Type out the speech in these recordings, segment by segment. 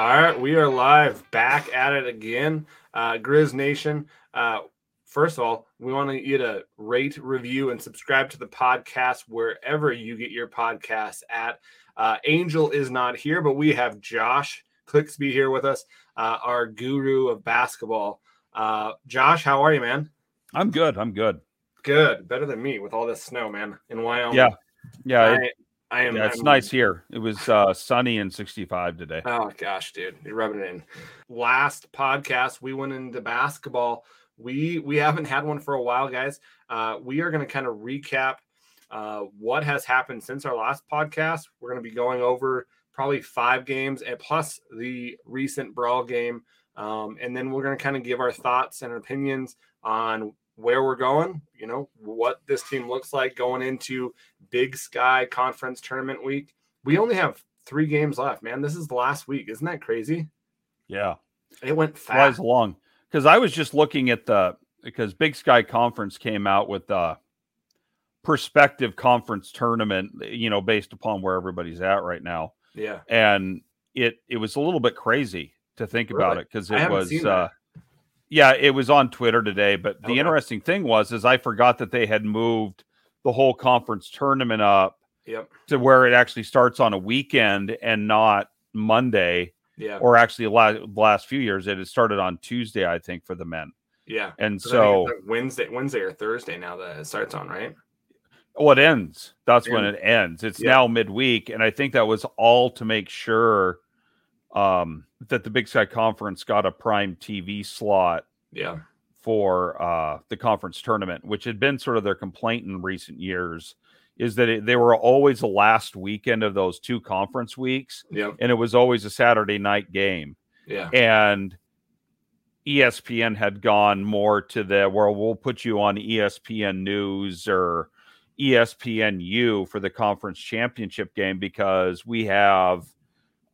All right, we are live, back at it again. Uh, Grizz Nation, uh, first of all, we want you to rate, review, and subscribe to the podcast wherever you get your podcasts at. Uh, Angel is not here, but we have Josh Clicksby here with us, uh, our guru of basketball. Uh, Josh, how are you, man? I'm good. I'm good. Good. Better than me with all this snow, man, in Wyoming. Yeah. Yeah. It- I am. yeah, it's I'm- nice here. It was uh, sunny and 65 today. Oh gosh, dude, you're rubbing it in. Last podcast, we went into basketball. We we haven't had one for a while, guys. Uh, we are going to kind of recap uh, what has happened since our last podcast. We're going to be going over probably five games and plus the recent brawl game, um, and then we're going to kind of give our thoughts and opinions on where we're going. You know what this team looks like going into Big Sky Conference Tournament Week. We only have three games left, man. This is the last week. Isn't that crazy? Yeah. It went Flies along. Because I was just looking at the, because Big Sky Conference came out with the perspective conference tournament, you know, based upon where everybody's at right now. Yeah. And it, it was a little bit crazy to think about it because it was, uh. Yeah, it was on Twitter today. But the Okay. interesting thing was, is I forgot that they had moved the whole conference tournament up Yep. to where it actually starts on a weekend and not Monday, Yeah. or actually la- the last few years it had started on Tuesday, I think, for the men. yeah. And So, so, like Wednesday, Wednesday or Thursday now that it starts on, right? well, it ends. That's when it ends. It's Yeah. now midweek, and I think that was all to make sure um, that the Big Sky Conference got a prime TV slot Yeah. for uh, the conference tournament, which had been sort of their complaint in recent years, is that it, they were always the last weekend of those two conference weeks, Yep. and it was always a Saturday night game. Yeah. and ESPN had gone more to the where we'll put you on ESPN News or E ESPN U for the conference championship game because we have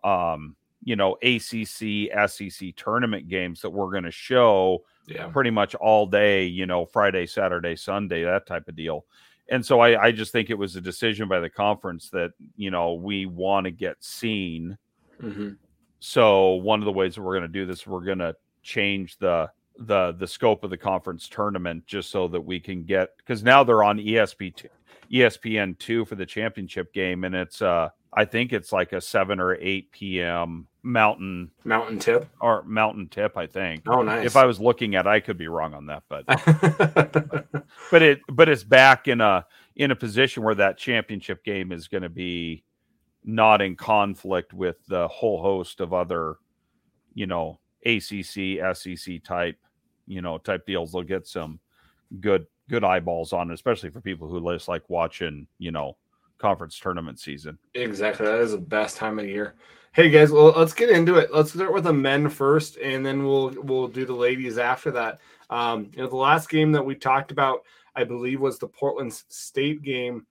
um you know ACC SEC tournament games that we're going to show Yeah. pretty much all day, you know, Friday, Saturday, Sunday, that type of deal. And so I, I just think it was a decision by the conference that, you know, we want to get seen hmm so one of the ways that we're going to do this, we're going to change the the the scope of the conference tournament just so that we can get because now they're on ESP t- ESPN two for the championship game, and it's uh I think it's like a seven or eight p.m. Mountain Mountain tip. or Mountain Tip. I think. Oh, nice. If I was looking at, it, I could be wrong on that, but but it but it's back in a in a position where that championship game is going to be not in conflict with the whole host of other you know ACC SEC type you know type deals they'll get some good good eyeballs on it, especially for people who just like watching you know conference tournament season exactly. That is the best time of year. Hey guys, well, let's get into it. Let's start with the men first, and then we'll we'll do the ladies after that. Um, you know, the last game that we talked about, I believe, was the Portland State game.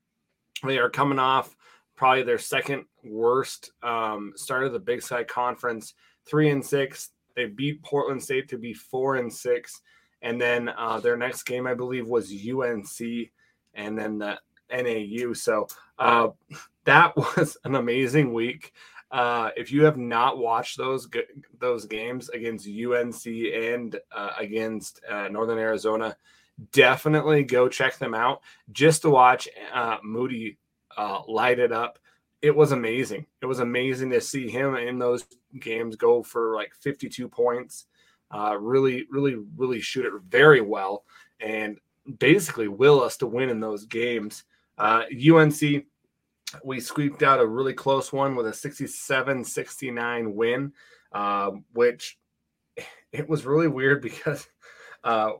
They are coming off probably their second worst um, start of the Big Sky Conference, three and six. They beat Portland State to be four and six, and then uh, their next game, I believe, was UNC, and then the NAU. So uh, that was an amazing week. Uh, if you have not watched those those games against UNC and uh, against uh, Northern Arizona, definitely go check them out just to watch uh, Moody light it up. It was amazing. It was amazing to see him in those games go for like 52 points. Uh, really, really, really shoot it very well and basically will us to win in those games. Uh, UNC, we squeaked out a really close one with a 67 69 win, uh, which it was really weird because uh,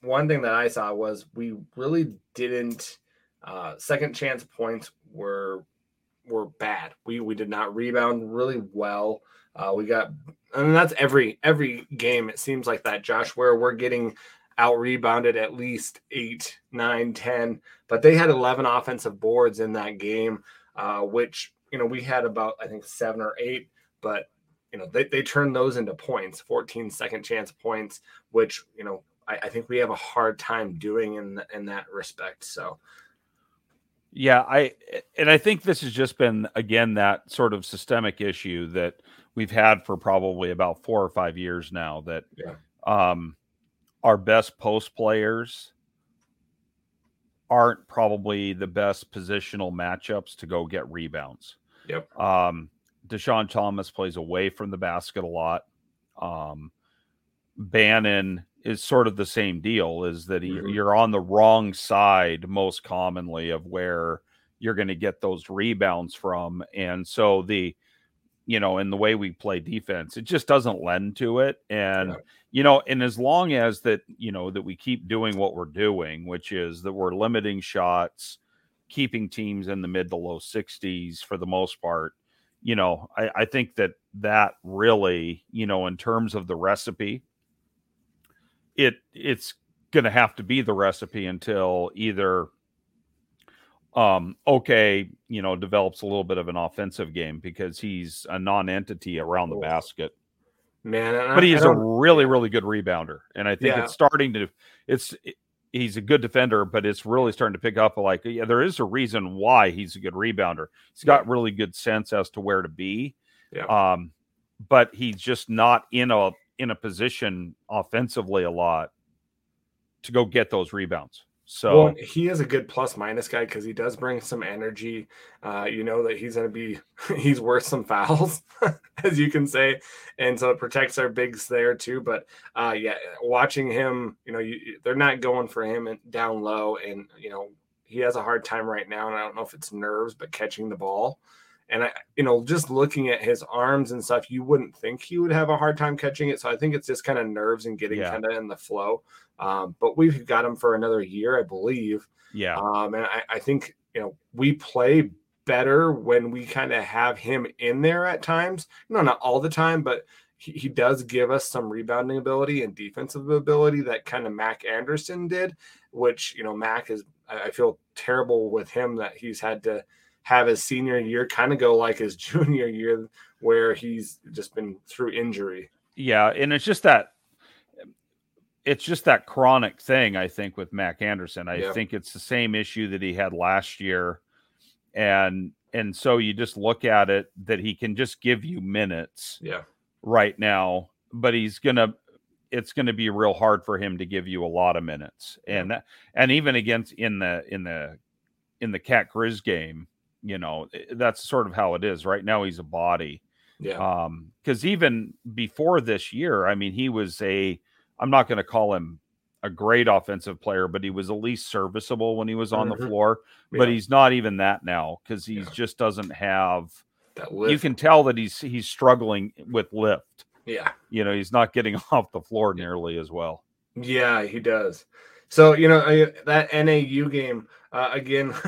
one thing that I saw was we really didn't uh, second chance points were were bad. We we did not rebound really well. Uh, we got and that's every every game. It seems like that, Josh, where we're getting out rebounded at least eight, nine, ten. But they had eleven offensive boards in that game, uh, which you know we had about I think seven or eight, but you know they, they turned those into points 14 second chance points which you know I, I think we have a hard time doing in in that respect so Yeah, I and I think this has just been again that sort of systemic issue that we've had for probably about four or five years now that Yeah. um, our best post players aren't probably the best positional matchups to go get rebounds. Yep. Um, Dischon Thomas plays away from the basket a lot. Um, Bannan is sort of the same deal is that he, Mhm. you're on the wrong side most commonly of where you're going to get those rebounds from. And so the, you know, in the way we play defense, it just doesn't lend to it. And, Yeah. you know, and as long as that, you know, that we keep doing what we're doing, which is that we're limiting shots, keeping teams in the mid to low 60s for the most part, you know, I, I think that that really, you know, in terms of the recipe, it it's going to have to be the recipe until either um okay you know develops a little bit of an offensive game because he's a non-entity around the basket. Man, I- but he's a really really good rebounder and i think Yeah. it's starting to it's he's a good defender but it's really starting to pick up like yeah there is a reason why he's a good rebounder. He's got really good sense as to where to be Yeah. um but he's just not in a in a position offensively a lot to go get those rebounds so well, he is a good plus minus guy because he does bring some energy. Uh, you know that he's going to be he's worth some fouls, as you can say, and so it protects our bigs there too. But uh, yeah, watching him, you know, you, they're not going for him down low, and you know he has a hard time right now, and I don't know if it's nerves, but catching the ball. And I, you know, just looking at his arms and stuff, you wouldn't think he would have a hard time catching it. So I think it's just kind of nerves and getting Yeah. kind of in the flow. Um, but we've got him for another year, I believe. yeah Um, and I, I think you know we play better when we kind of have him in there at times. No, not all the time, but he, he does give us some rebounding ability and defensive ability that kind of Mack Anderson did, which you know Mack is. I I feel terrible with him that he's had to have his senior year kind of go like his junior year, where he's just been through injury. Yeah, and it's just that it's just that chronic thing I think with Mack Anderson. I Yeah. think it's the same issue that he had last year and and so you just look at it that he can just give you minutes Yeah, right now, but he's to it's going to be real hard for him to give you a lot of minutes. And that, and even against in the in the in the Cat Grizz game, you know, eh, that's sort of how it is. Right now he's a body yeah, um because even before this year i mean he was a i'm not going to call him a great offensive player but he was at least serviceable when he was on Mhm. the floor but Yeah. he's not even that now because he Yeah. just doesn't have that lift. you can tell that he's he's struggling with lift yeah. you know he's not getting off the floor nearly as well Yeah, he does. So you know I, that NAU game uh, again.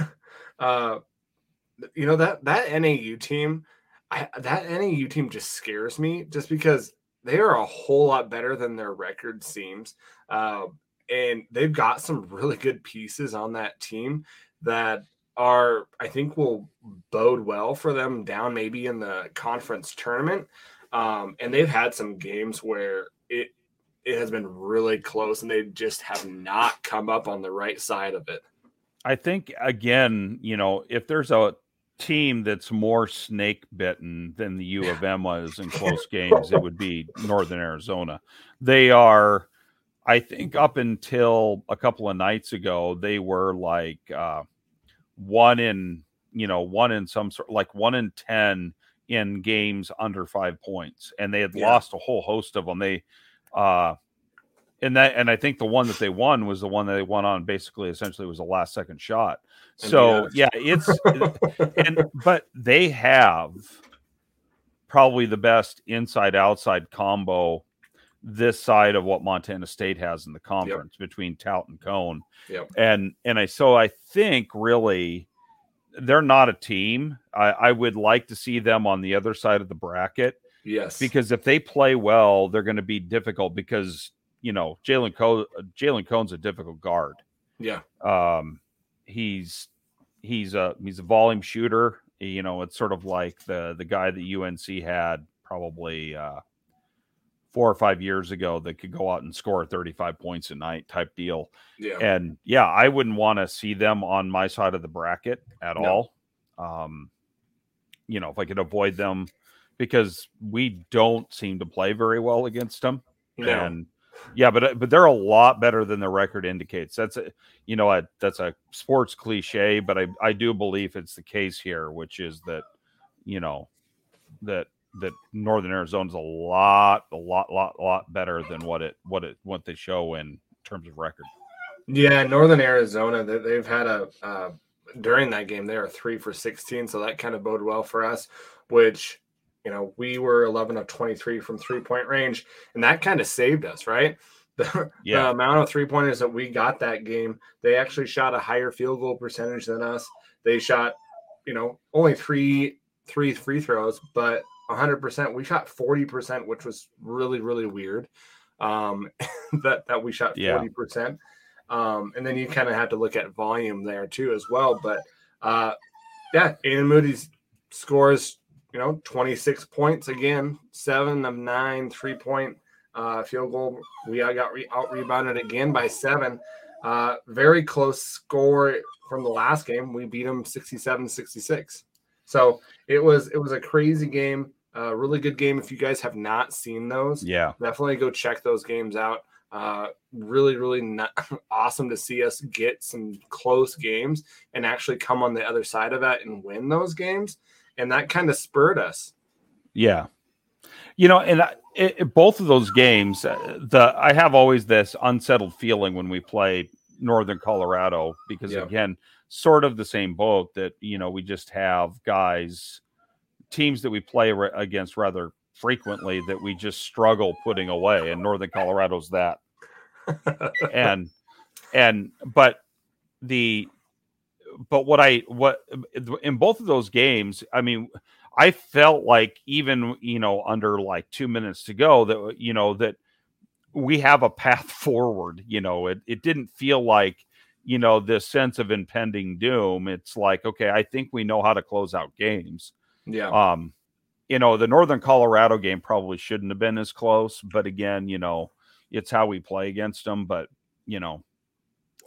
Uh, you know that that NAU team, I, that NAU team just scares me just because they are a whole lot better than their record seems, uh, and they've got some really good pieces on that team that are I think will bode well for them down maybe in the conference tournament. Um, and they've had some games where it it has been really close and they just have not come up on the right side of it. i think again you know if there's a team that's more snake bitten than the u of m was in close games it would be northern arizona. They are i think up until a couple of nights ago they were like uh one in you know one in some sort like one in ten in games under five points and they had Yeah. lost a whole host of them they uh and that and i think the one that they won was the one that they won on basically essentially was a last second shot so yeah. it's and but they have probably the best inside outside combo this side of what Montana State has in the conference between Towt and Cone. Yep. And and I so I think really they're not a team. I, I would like to see them on the other side of the bracket yes. because if they play well, they're going to be difficult because you know Jalen Co- Jalen Cone's a difficult guard. yeah. Um, he's he's a he's a volume shooter. You know, it's sort of like the the guy that UNC had probably uh, four or five years ago that could go out and score 35 points a night type deal. Yeah. And yeah, I wouldn't want to see them on my side of the bracket at No. all. Um, you know, if I could avoid them because we don't seem to play very well against them. No. And yeah, but uh, but they're a lot better than the record indicates. That's a you know a, that's a sports cliche, but I I do believe it's the case here, which is that you know that that Northern Arizona's a lot a lot lot lot better than what it what it what they show in terms of record. Yeah, Northern Arizona, they- they've had a uh, during that game they were three for sixteen, so that kind of bode well for us. Which you know we were eleven of twenty three from three point range, and that kind of saved us, right? The, Yeah. the amount of three pointers that we got that game, they actually shot a higher field goal percentage than us. They shot, you know, only three three free throws, but 100%. We shot 40%, which was really really weird. Um, that that we shot 40%. Um, and then you kind of have to look at volume there too as well. But uh, yeah, Aanen Moody's scores, you know, 26 points again, seven of nine three point uh, field goal. We got re- out rebounded again by seven. Uh, very close score from the last game. We beat them 67 66. So it was it was a crazy game. Uh, really good game. If you guys have not seen those, Yeah, definitely go check those games out. Uh, really, really not, awesome to see us get some close games and actually come on the other side of that and win those games. And that kind of spurred us. Yeah, you know, and I, it, both of those games, uh, the I have always this unsettled feeling when we play Northern Colorado because Yeah. again, sort of the same boat that you know we just have guys, teams that we play ra- against rather frequently that we just struggle putting away, and Northern Colorado's that. and and but the but what I what in both of those games, I mean, I felt like even you know under like two minutes to go that you know that we have a path forward. You know, it it didn't feel like you know this sense of impending doom. It's like okay, I think we know how to close out games. Yeah. Um, you know, the Northern Colorado game probably shouldn't have been as close, but again, you know, it's how we play against them. But you know,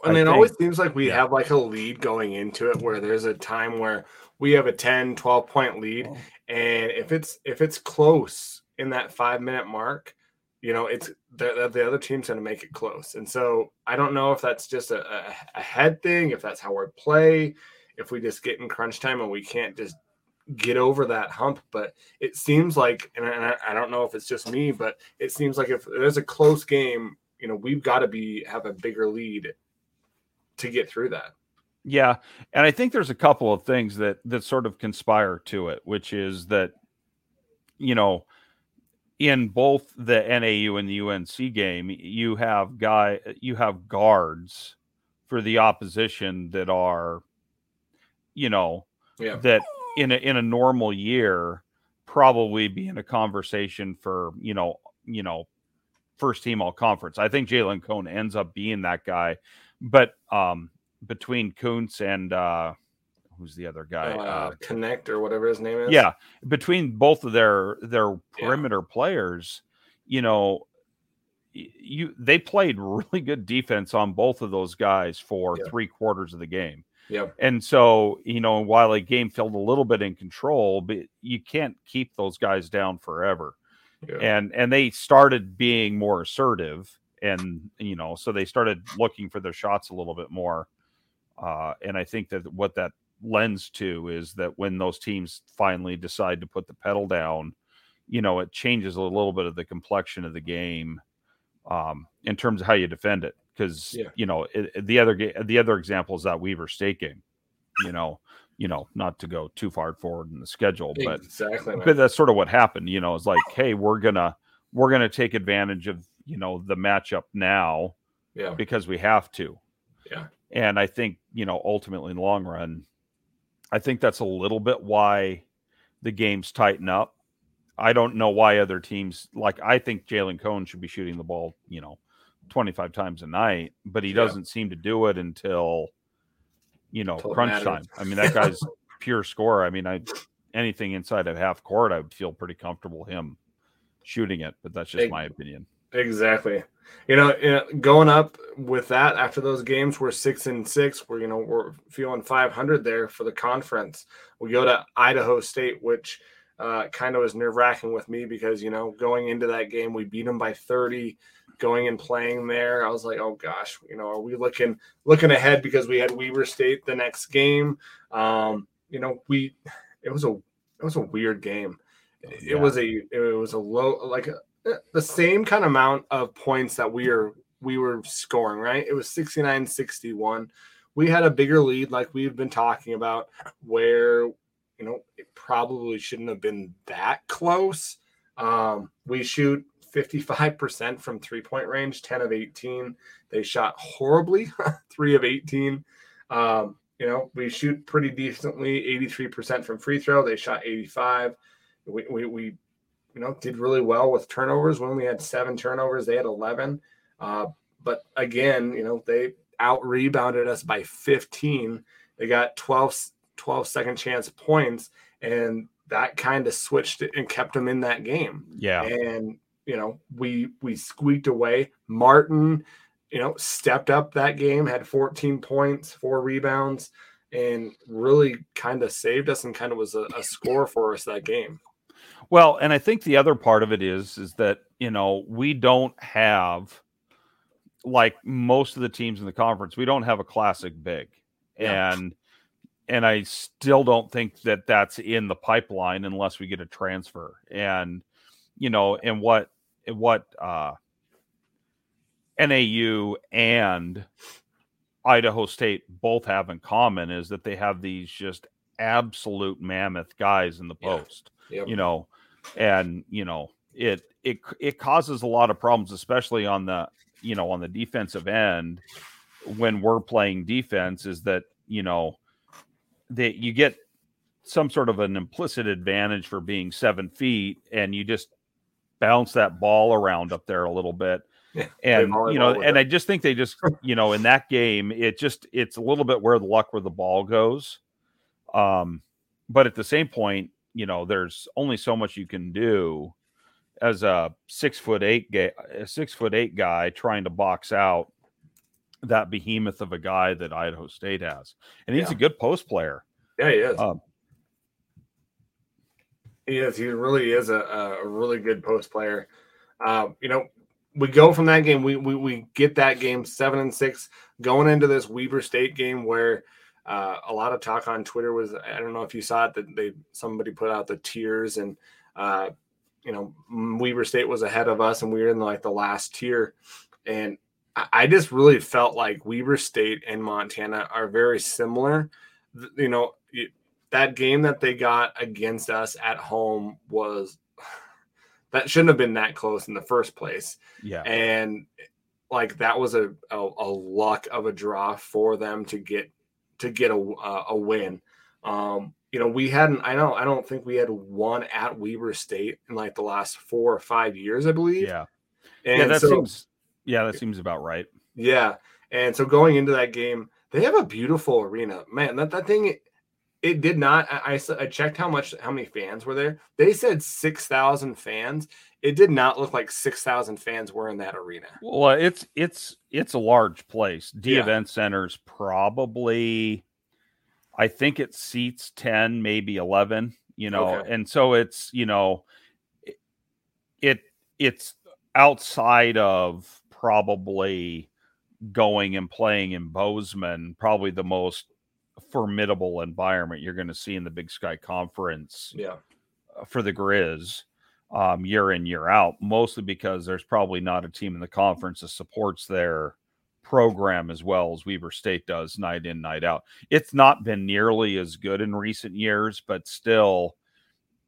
And I it always seems like we yeah. have like a lead going into it where there's a time where we have a 10, 12 point lead. Oh. And if it's if it's close in that five minute mark, you know, it's the, the other team's going to make it close. And so I don't know if that's just a, a, a head thing, if that's how we play, if we just get in crunch time and we can't just get over that hump. But it seems like, and I, I don't know if it's just me, but it seems like if there's a close game, you know, we've got to be have a bigger lead to get through that. Yeah, and I think there's a couple of things that that sort of conspire to it, which is that you know, in both the NAU and the UNC game, you have guy you have guards for the opposition that are you know, Yeah. that in a in a normal year probably be in a conversation for, you know, you know, first team all conference. I think Jalen Cone ends up being that guy. But um between Kountz and uh who's the other guy? Uh, Uh, Knecht or whatever his name is. yeah, between both of their their perimeter players, you know, you they played really good defense on both of those guys for Yeah. three quarters of the game. Yep. And so, you know, while a game felt a little bit in control, but you can't keep those guys down forever. Yeah. And and they started being more assertive and you know, so they started looking for their shots a little bit more. Uh, and I think that what that lends to is that when those teams finally decide to put the pedal down, you know, it changes a little bit of the complexion of the game um, in terms of how you defend it. Because Yeah. you know it, the other ga- the other example is that Weber State game. You know, you know, not to go too far forward in the schedule, but exactly. but that's sort of what happened. You know, it's like, hey, we're gonna we're gonna take advantage of you know the matchup now yeah. because we have to. Yeah. And I think, you know, ultimately in the long run, I think that's a little bit why the games tighten up. I don't know why other teams like I think Jalen Cone should be shooting the ball, you know, 25 times a night, but he Yeah. doesn't seem to do it until you know, Until crunch time. I mean, that guy's pure scorer. I mean, I anything inside of half court, I would feel pretty comfortable him shooting it, but that's just Big- my opinion. Exactly. You know, going up with that after those games, we're six and six. We're you know we're feeling 500 there for the conference. We go to Idaho State, which uh, kind of was nerve wracking with me because you know going into that game we beat them by 30 going and playing there i was like oh gosh you know are we looking looking ahead because we had weber state the next game um you know we it was a it was a weird game it yeah. was a it was a low like a, the same kind of amount of points that we are we were scoring right it was 69 61 we had a bigger lead like we've been talking about where you know, it probably shouldn't have been that close. Um, we shoot 55% from three point range, 10 of 18. They shot horribly, three of 18. Um, you know, we shoot pretty decently, 83% from free throw. They shot 85. We, we, we, you know, did really well with turnovers. When we had seven turnovers, they had 11. Uh, but again, you know, they out rebounded us by 15. They got 12 12 second chance points and that kind of switched it and kept them in that game. Yeah. And you know, we we squeaked away. Martin, you know, stepped up that game, had 14 points, four rebounds, and really kind of saved us and kind of was a, a score for us that game. Well, and I think the other part of it is is that, you know, we don't have like most of the teams in the conference, we don't have a classic big. Yeah. And and I still don't think that that's in the pipeline unless we get a transfer. And you know, and what what uh, NAU and Idaho State both have in common is that they have these just absolute mammoth guys in the post. Yeah. Yep. You know, and you know it it it causes a lot of problems, especially on the you know on the defensive end when we're playing defense. Is that you know that you get some sort of an implicit advantage for being seven feet, and you just bounce that ball around up there a little bit. Yeah, and you know, and it. I just think they just, you know, in that game, it just it's a little bit where the luck where the ball goes. Um, but at the same point, you know, there's only so much you can do as a six foot eight guy, a six foot eight guy trying to box out that behemoth of a guy that Idaho State has, and he's yeah. a good post player. Yeah, he is. Um, he is. He really is a, a really good post player. Uh, you know, we go from that game. We, we we get that game seven and six going into this Weber State game where uh, a lot of talk on Twitter was I don't know if you saw it that they somebody put out the tiers and uh, you know Weber State was ahead of us and we were in like the last tier and I just really felt like Weber State and Montana are very similar. You know, that game that they got against us at home was that shouldn't have been that close in the first place. Yeah. And like that was a, a, a luck of a draw for them to get to get a, a win. Um, you know, we hadn't, I don't, I don't think we had one at Weber State in like the last four or five years, I believe. Yeah. And yeah, that so, seems yeah, that seems about right. Yeah. And so going into that game, they have a beautiful arena. Man, that, that thing it did not I, I, checked how much how many fans were there. They said 6,000 fans. It did not look like 6,000 fans were in that arena. Well, it's it's it's a large place. Dee yeah. Event Center's probably I think it seats 10, maybe 11, you know. Okay. And so it's, you know, it it's outside of probably going and playing in Bozeman, probably the most formidable environment you're going to see in the Big Sky Conference. Yeah. Uh, for the Grizz, um, year in year out, mostly because there's probably not a team in the conference that supports their program as well as Weber State does night in night out. It's not been nearly as good in recent years, but still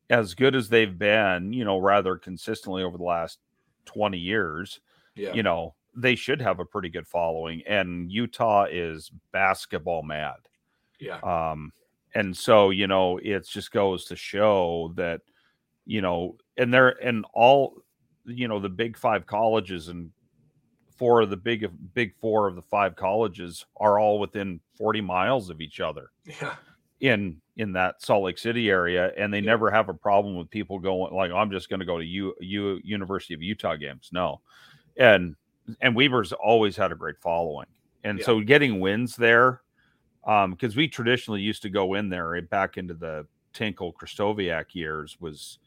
as good as they've been, you know, rather consistently over the last 20 years yeah. you know, they should have a pretty good following. And Utah is basketball mad. Yeah. Um, and so, you know, it just goes to show that, you know, and they're and all, you know, the big five colleges and four of the big big four of the five colleges are all within 40 miles of each other. Yeah. In in that Salt Lake City area, and they yeah. never have a problem with people going like, I'm just going to go to U, U University of Utah games. No, and and Weber's always had a great following, and yeah. so getting wins there, um, because we traditionally used to go in there back into the Tinkle Krystkowiak years was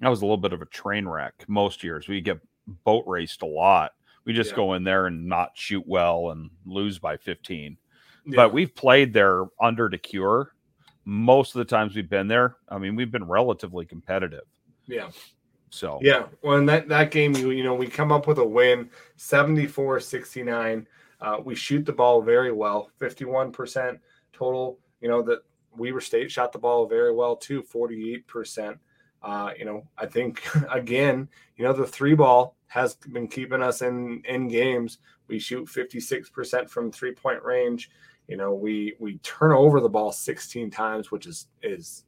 that was a little bit of a train wreck most years. We get boat raced a lot. We just Yeah. go in there and not shoot well and lose by 15. Yeah. But we've played there under DeCuire. Most of the times we've been there, I mean, we've been relatively competitive. yeah. So Yeah, well, in that, that game, you, you know, we come up with a win 74 69. Uh, we shoot the ball very well, 51% total. You know, that Weber State shot the ball very well too, 48%. Uh, you know, I think, again, you know, the three ball has been keeping us in, in games. We shoot 56% from three point range. You know, we we turn over the ball 16 times, which is is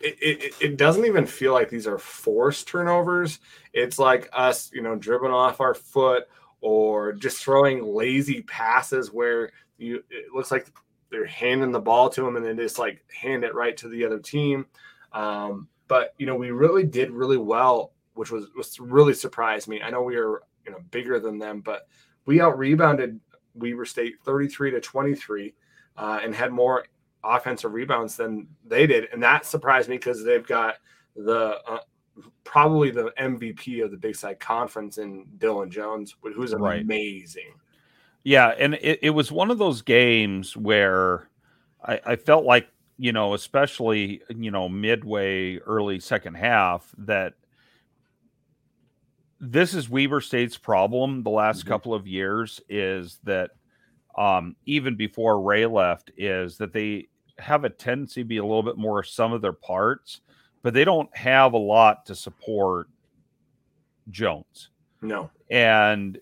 it, it, it doesn't even feel like these are forced turnovers. It's like us, you know, dribbling off our foot or just throwing lazy passes where you it looks like they're handing the ball to them and then just like hand it right to the other team. Um, but you know, we really did really well, which was was really surprised me. I know we were you know bigger than them, but we out rebounded Weber State 33 to 23 uh, and had more offensive rebounds than they did, and that surprised me because they've got the uh, probably the MVP of the Big Sky Conference in Dillon Jones, who's Right. amazing. Yeah, and it, it was one of those games where I, I felt like, you know, especially, you know, midway, early second half, that this is Weber State's problem the last Mhm. couple of years is that um, even before Rahe left, is that they have a tendency to be a little bit more some of their parts, but they don't have a lot to support Jones No, and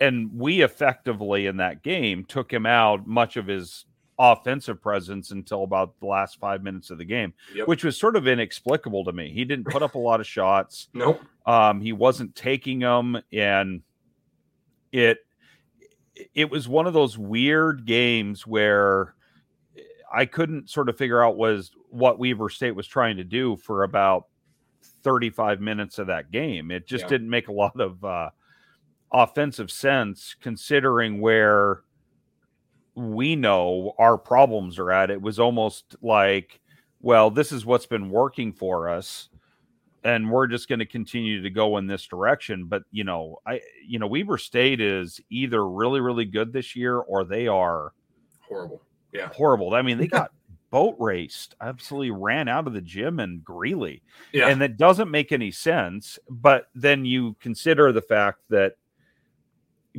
and we effectively in that game took him out much of his offensive presence until about the last five minutes of the game, Yep. which was sort of inexplicable to me. He didn't put up a lot of shots. nope, Um, he wasn't taking them, and it it was one of those weird games where I couldn't sort of figure out was what Weber State was trying to do for about 35 minutes of that game. It just Yeah. didn't make a lot of uh, offensive sense considering where we know our problems are at. It was almost like, well, this is what's been working for us and we're just going to continue to go in this direction. But you know, I you know, Weber State is either really really good this year or they are horrible. Yeah, horrible. I mean, they got boat raced, absolutely ran out of the gym and Greeley, yeah, and that doesn't make any sense. But then you consider the fact that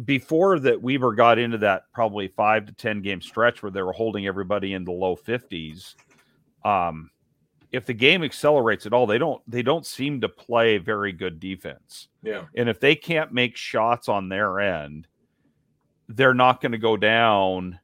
before that Weber got into that probably five to ten game stretch where they were holding everybody in the low fifties. Um, if the game accelerates at all, they don't they don't seem to play very good defense. yeah, And if they can't make shots on their end, they're not going to go down.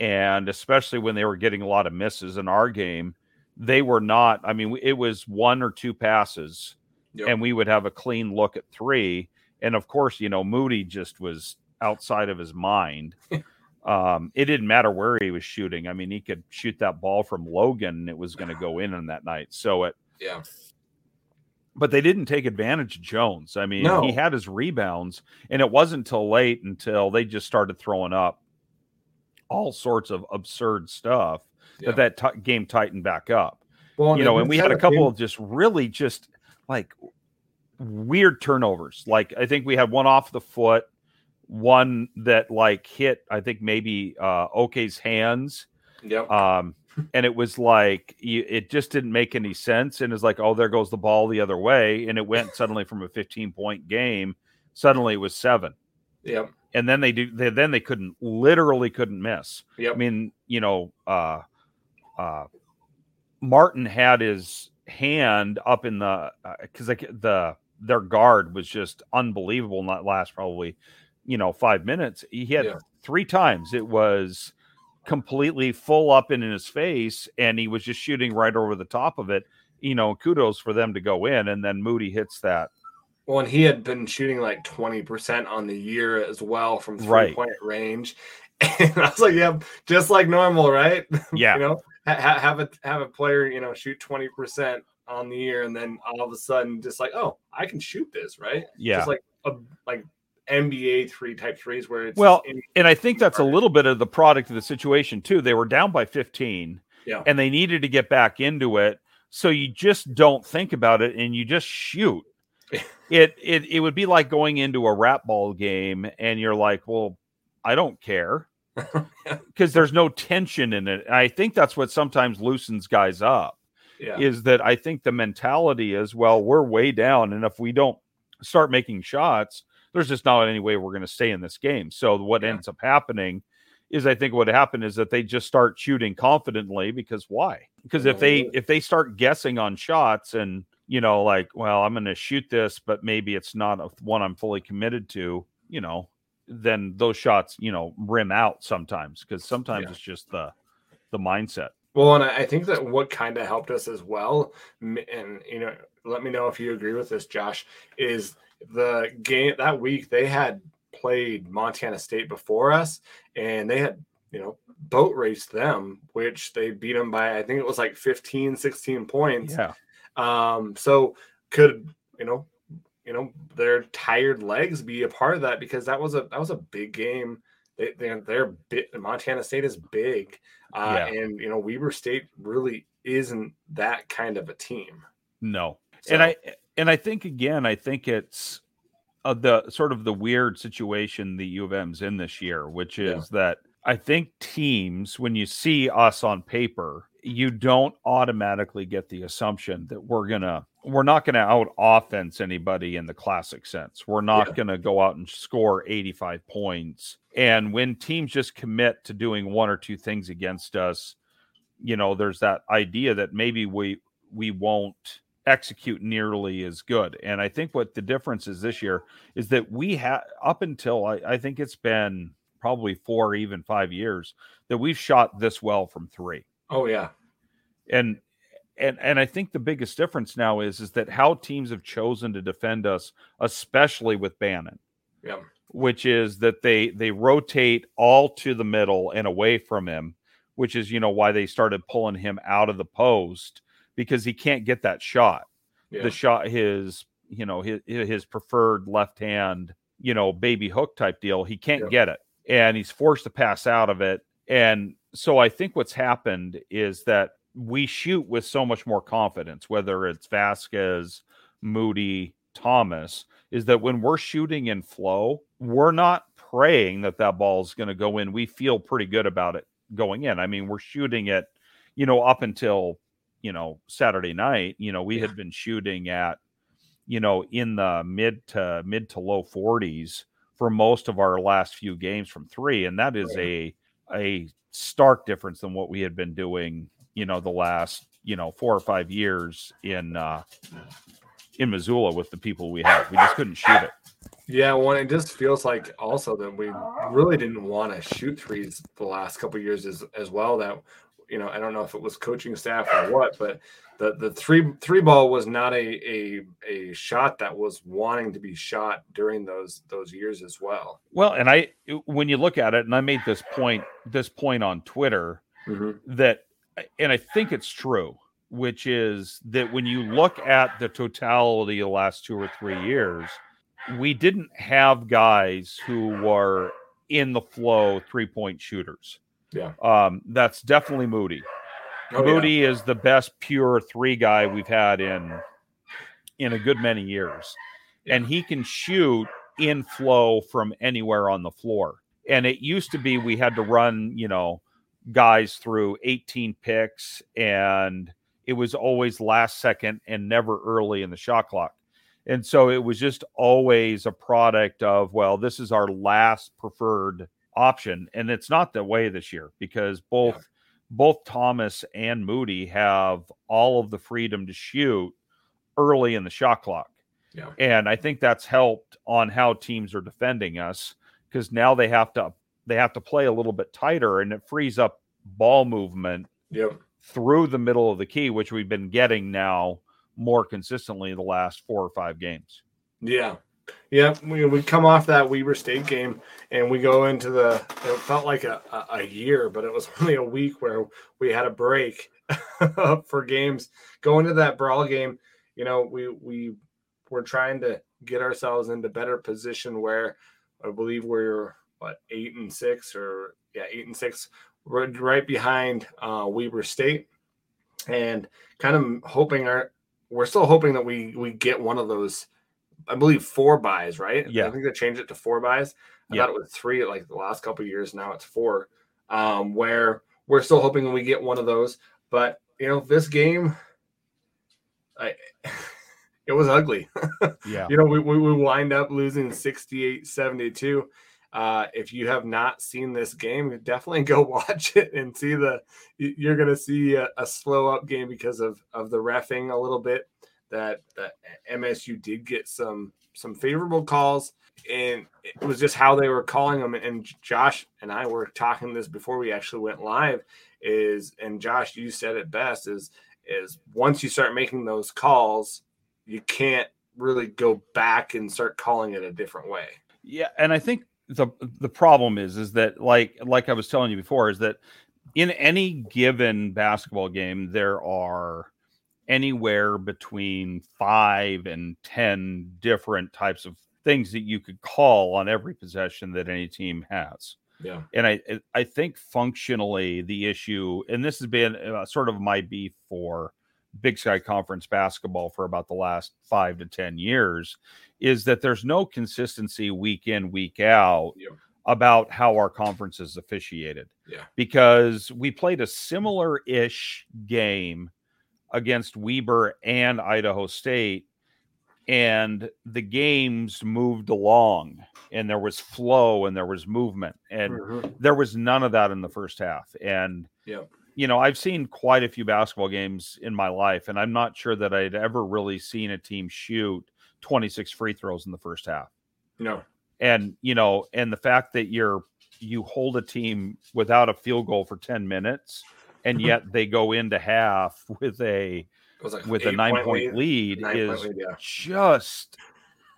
And especially when they were getting a lot of misses in our game, they were not. I mean, it was one or two passes, Yep. and we would have a clean look at three. And of course, you know, Moody just was outside of his mind. um, it didn't matter where he was shooting. I mean, he could shoot that ball from Logan, and it was going to go in on that night. So it, yeah, but they didn't take advantage of Jones. I mean, No. he had his rebounds, and it wasn't until late until they just started throwing up all sorts of absurd stuff Yeah. that that t- game tightened back up. Well, you know, and we had a couple of just really just like weird turnovers. Like I think we had one off the foot, one that like hit I think maybe uh Ok's hands Yep. um and it was like you, it just didn't make any sense and it's like oh there goes the ball the other way and it went suddenly from a 15 point game suddenly it was seven yep. And then they do they, then they couldn't literally couldn't miss Yep. i mean you know uh uh martin had his hand up in the because like the their guard was just unbelievable in that last probably you know five minutes he had Yeah. three times it was completely full up in his face and he was just shooting right over the top of it you know kudos for them to go in and then moody hits that Well, and he had been shooting like 20% on the year as well from three Right. point range. And I was like, yeah, just like normal, right? yeah you know, ha- ha- have a have a player, you know, shoot 20% on the year and then all of a sudden just like, oh, I can shoot this, right? yeah Just like a like NBA three type threes where it's Well, in- and I think that's a little bit of the product of the situation too. They were down by 15 Yeah. And they needed to get back into it. So you just don't think about it and you just shoot. It it it would be like going into a rat ball game and you're like, well, I don't care because there's no tension in it. I think that's what sometimes loosens guys up. Yeah. Is that I think the mentality is well, we're way down, and if we don't start making shots, there's just not any way we're going to stay in this game. So what Yeah. ends up happening is I think what happened is that they just start shooting confidently because why? Because if they Oh. if they start guessing on shots and you know like well I'm going to shoot this but maybe it's not a, one I'm fully committed to, you know, then those shots, you know, rim out sometimes because sometimes Yeah. it's just the the mindset. Well, and I I think that what kind of helped us as well, and you know, let me know if you agree with this, Josh, is the game that week they had played Montana State before us, and they had, you know, boat raced them, which they beat them by, I think it was like 15, 16 points. Yeah. Um, so could, you know, you know, their tired legs be a part of that because that was a that was a big game. They they're, they're bit Montana State is big. Uh, Yeah. and you know, Weber State really isn't that kind of a team. No. So, and I and I think again, I think it's uh, the sort of the weird situation the U of M's in this year, which Yeah. is that I think teams, when you see us on paper, you don't automatically get the assumption that we're gonna we're not gonna out offense anybody in the classic sense. We're not Yeah. gonna go out and score 85 points. And when teams just commit to doing one or two things against us, you know, there's that idea that maybe we we won't execute nearly as good. And I think what the difference is this year is that we have up until I, I think it's been probably four, even five years that we've shot this well from three. Oh yeah, And and and I think the biggest difference now is is that how teams have chosen to defend us, especially with Bannan yeah, which is that they they rotate all to the middle and away from him, which is you know why they started pulling him out of the post because he can't get that shot. yeah. The shot his you know his his preferred left hand, you know, baby hook type deal, he can't Yeah. get it. And he's forced to pass out of it. And so I think what's happened is that we shoot with so much more confidence, whether it's Vazquez, Moody, Thomas, is that when we're shooting in flow, we're not praying that that ball is going to go in. We feel pretty good about it going in. I mean, we're shooting it, you know, up until, you know, Saturday night, you know, we Yeah. had been shooting at, you know, in the mid to mid to low 40s for most of our last few games from three. And that is a, a stark difference than what we had been doing, you know, the last, you know, four or five years in, uh, in Missoula with the people we had. We just couldn't shoot it. Yeah, well, it just feels like also that we really didn't want to shoot threes the last couple years as as well. That you know, I don't know if it was coaching staff or what, but the the three three ball was not a a a shot that was wanting to be shot during those those years as well. Well, and I when you look at it, and I made this point this point on Twitter mm-hmm. that and I think it's true, which is that when you look at the totality of the last two or three years, we didn't have guys who were in the flow three point shooters. Yeah. Um, that's definitely Moody. Oh, yeah. Moody is the best pure three guy we've had in in a good many years. And he can shoot in flow from anywhere on the floor. And it used to be we had to run, you know, guys through 18 picks and it was always last second and never early in the shot clock. And so it was just always a product of, well, this is our last preferred option. And it's not the way this year because both Yeah. both Thomas and Moody have all of the freedom to shoot early in the shot clock. Yeah. And I think that's helped on how teams are defending us because now they have to they have to play a little bit tighter and it frees up ball movement Yep. through the middle of the key, which we've been getting now more consistently the last four or five games. Yeah. Yeah, we, we come off that Weber State game and we go into the. It felt like a, a, a year, but it was only a week where we had a break for games. Going to that brawl game, you know, we we were trying to get ourselves into better position where I believe we're what eight and six or yeah eight and six. right behind uh, Weber State, and kind of hoping our we're still hoping that we we get one of those. I believe four buys, right? Yeah, I think they changed it to four buys. I yeah. thought it was three like the last couple years. Now it's four. Um, where we're still hoping we get one of those. But you know, this game, I it was ugly. yeah. You know, we, we, we wind up losing 68 72. Uh, if you have not seen this game, definitely go watch it and see the. You're going to see a, a, slow up game because of of the refing a little bit. That MSU did get some some favorable calls, and it was just how they were calling them. And Josh and I were talking this before we actually went live. Is and Josh, you said it best. Is is once you start making those calls, you can't really go back and start calling it a different way. Yeah, and I think the the problem is is that like like I was telling you before is that in any given basketball game there are anywhere between 5 and 10 different types of things that you could call on every possession that any team has. Yeah. And I I think functionally the issue and this has been uh, sort of my beef for Big Sky Conference basketball for about the last five to 10 years is that there's no consistency week in, week out yeah. about how our conference is officiated. Yeah. Because we played a similar ish game against Weber and Idaho State, and the games moved along and there was flow and there was movement and mm-hmm. there was none of that in the first half and yeah you know, I've seen quite a few basketball games in my life, and I'm not sure that I'd ever really seen a team shoot 26 free throws in the first half. No. And, you know, and the fact that you're, you hold a team without a field goal for 10 minutes, and yet they go into half with a, like with a nine point, lead, lead is lead, yeah. just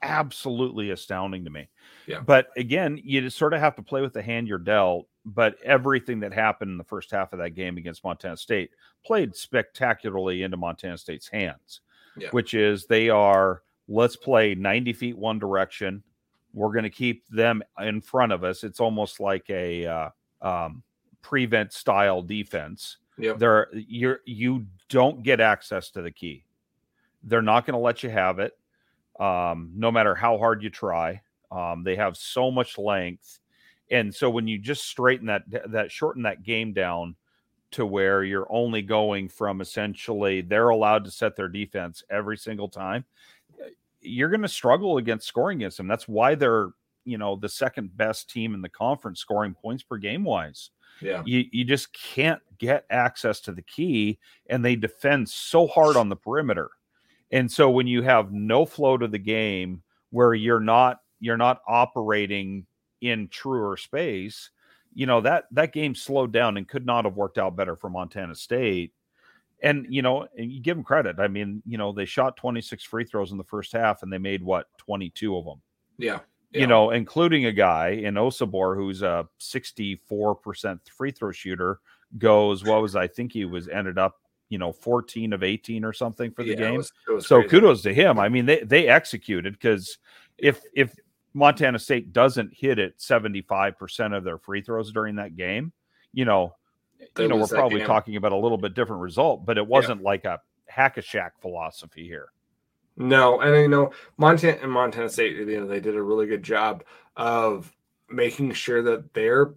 absolutely astounding to me. Yeah. But again, you just sort of have to play with the hand you're dealt but everything that happened in the first half of that game against Montana State played spectacularly into Montana State's hands, yeah. which is they are let's play 90 feet one direction. We're going to keep them in front of us. It's almost like a uh, um, prevent style defense. Yep. There, you're you don't get access to the key. They're not going to let you have it, um, no matter how hard you try. Um, they have so much length and so when you just straighten that that shorten that game down to where you're only going from essentially they're allowed to set their defense every single time you're going to struggle against scoring against them that's why they're you know the second best team in the conference scoring points per game wise yeah you, you just can't get access to the key and they defend so hard on the perimeter and so when you have no flow to the game where you're not you're not operating in truer space, you know that that game slowed down and could not have worked out better for Montana State. And you know, and you give them credit. I mean, you know, they shot 26 free throws in the first half and they made what 22 of them. Yeah. Yeah. You know, including a guy in Osobor who's a 64% free throw shooter, goes, what was I think he was ended up, you know, 14 of 18 or something for the yeah, game. It was, it was so crazy. kudos to him. I mean, they they executed because if if Montana State doesn't hit it 75% of their free throws during that game, you know, they you know, we're probably game. talking about a little bit different result, but it wasn't yeah. like a hack a Shaq philosophy here. No, and you know, Montana and Montana State, you know, they did a really good job of making sure that their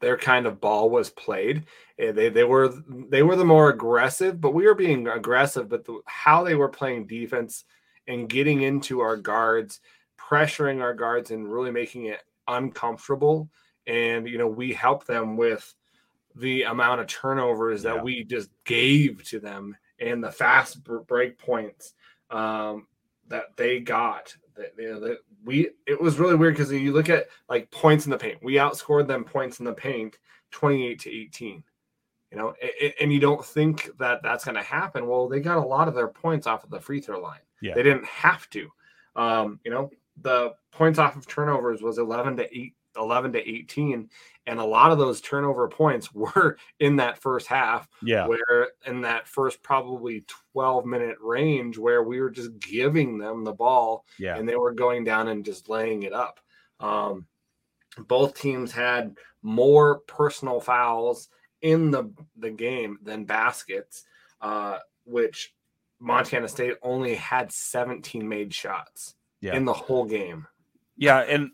their kind of ball was played. Eh, they they were they were the more aggressive, but we were being aggressive. But the, how they were playing defense and getting into our guards pressuring our guards and really making it uncomfortable. And, you know, we helped them with the amount of turnovers that yeah. we just gave to them and the fast break points um, that they got. That, you know, that we it was really weird because you look at like points in the paint, we outscored them points in the paint, twenty eight to eighteen. You know, and, and you don't think that that's going to happen. Well, they got a lot of their points off of the free throw line. Yeah. They didn't have to. Um, you know, the points off of turnovers was 11 to 8 11 to 18 and a lot of those turnover points were in that first half yeah where in that first probably 12 minute range where we were just giving them the ball yeah and they were going down and just laying it up um, both teams had more personal fouls in the the game than baskets, uh, which Montana State only had 17 made shots yeah. in the whole game. Yeah, and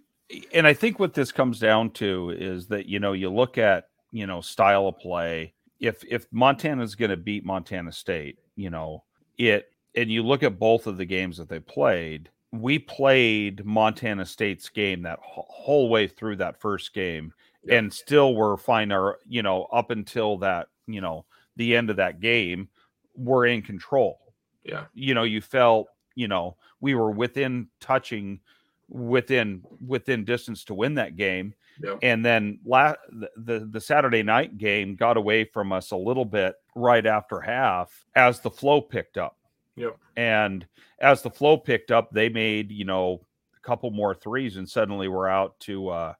and I think what this comes down to is that you know you look at you know style of play. If if Montana's going to beat Montana State, you know it, and you look at both of the games that they played. We played Montana State's game that whole way through that first game, yeah. and still were fine. Our you know up until that you know the end of that game, we're in control. Yeah, you know you felt you know we were within touching within within distance to win that game. Yep. And then la- the the Saturday night game got away from us a little bit right after half as the flow picked up. Yep. And as the flow picked up, they made, you know, a couple more threes and suddenly we're out to uh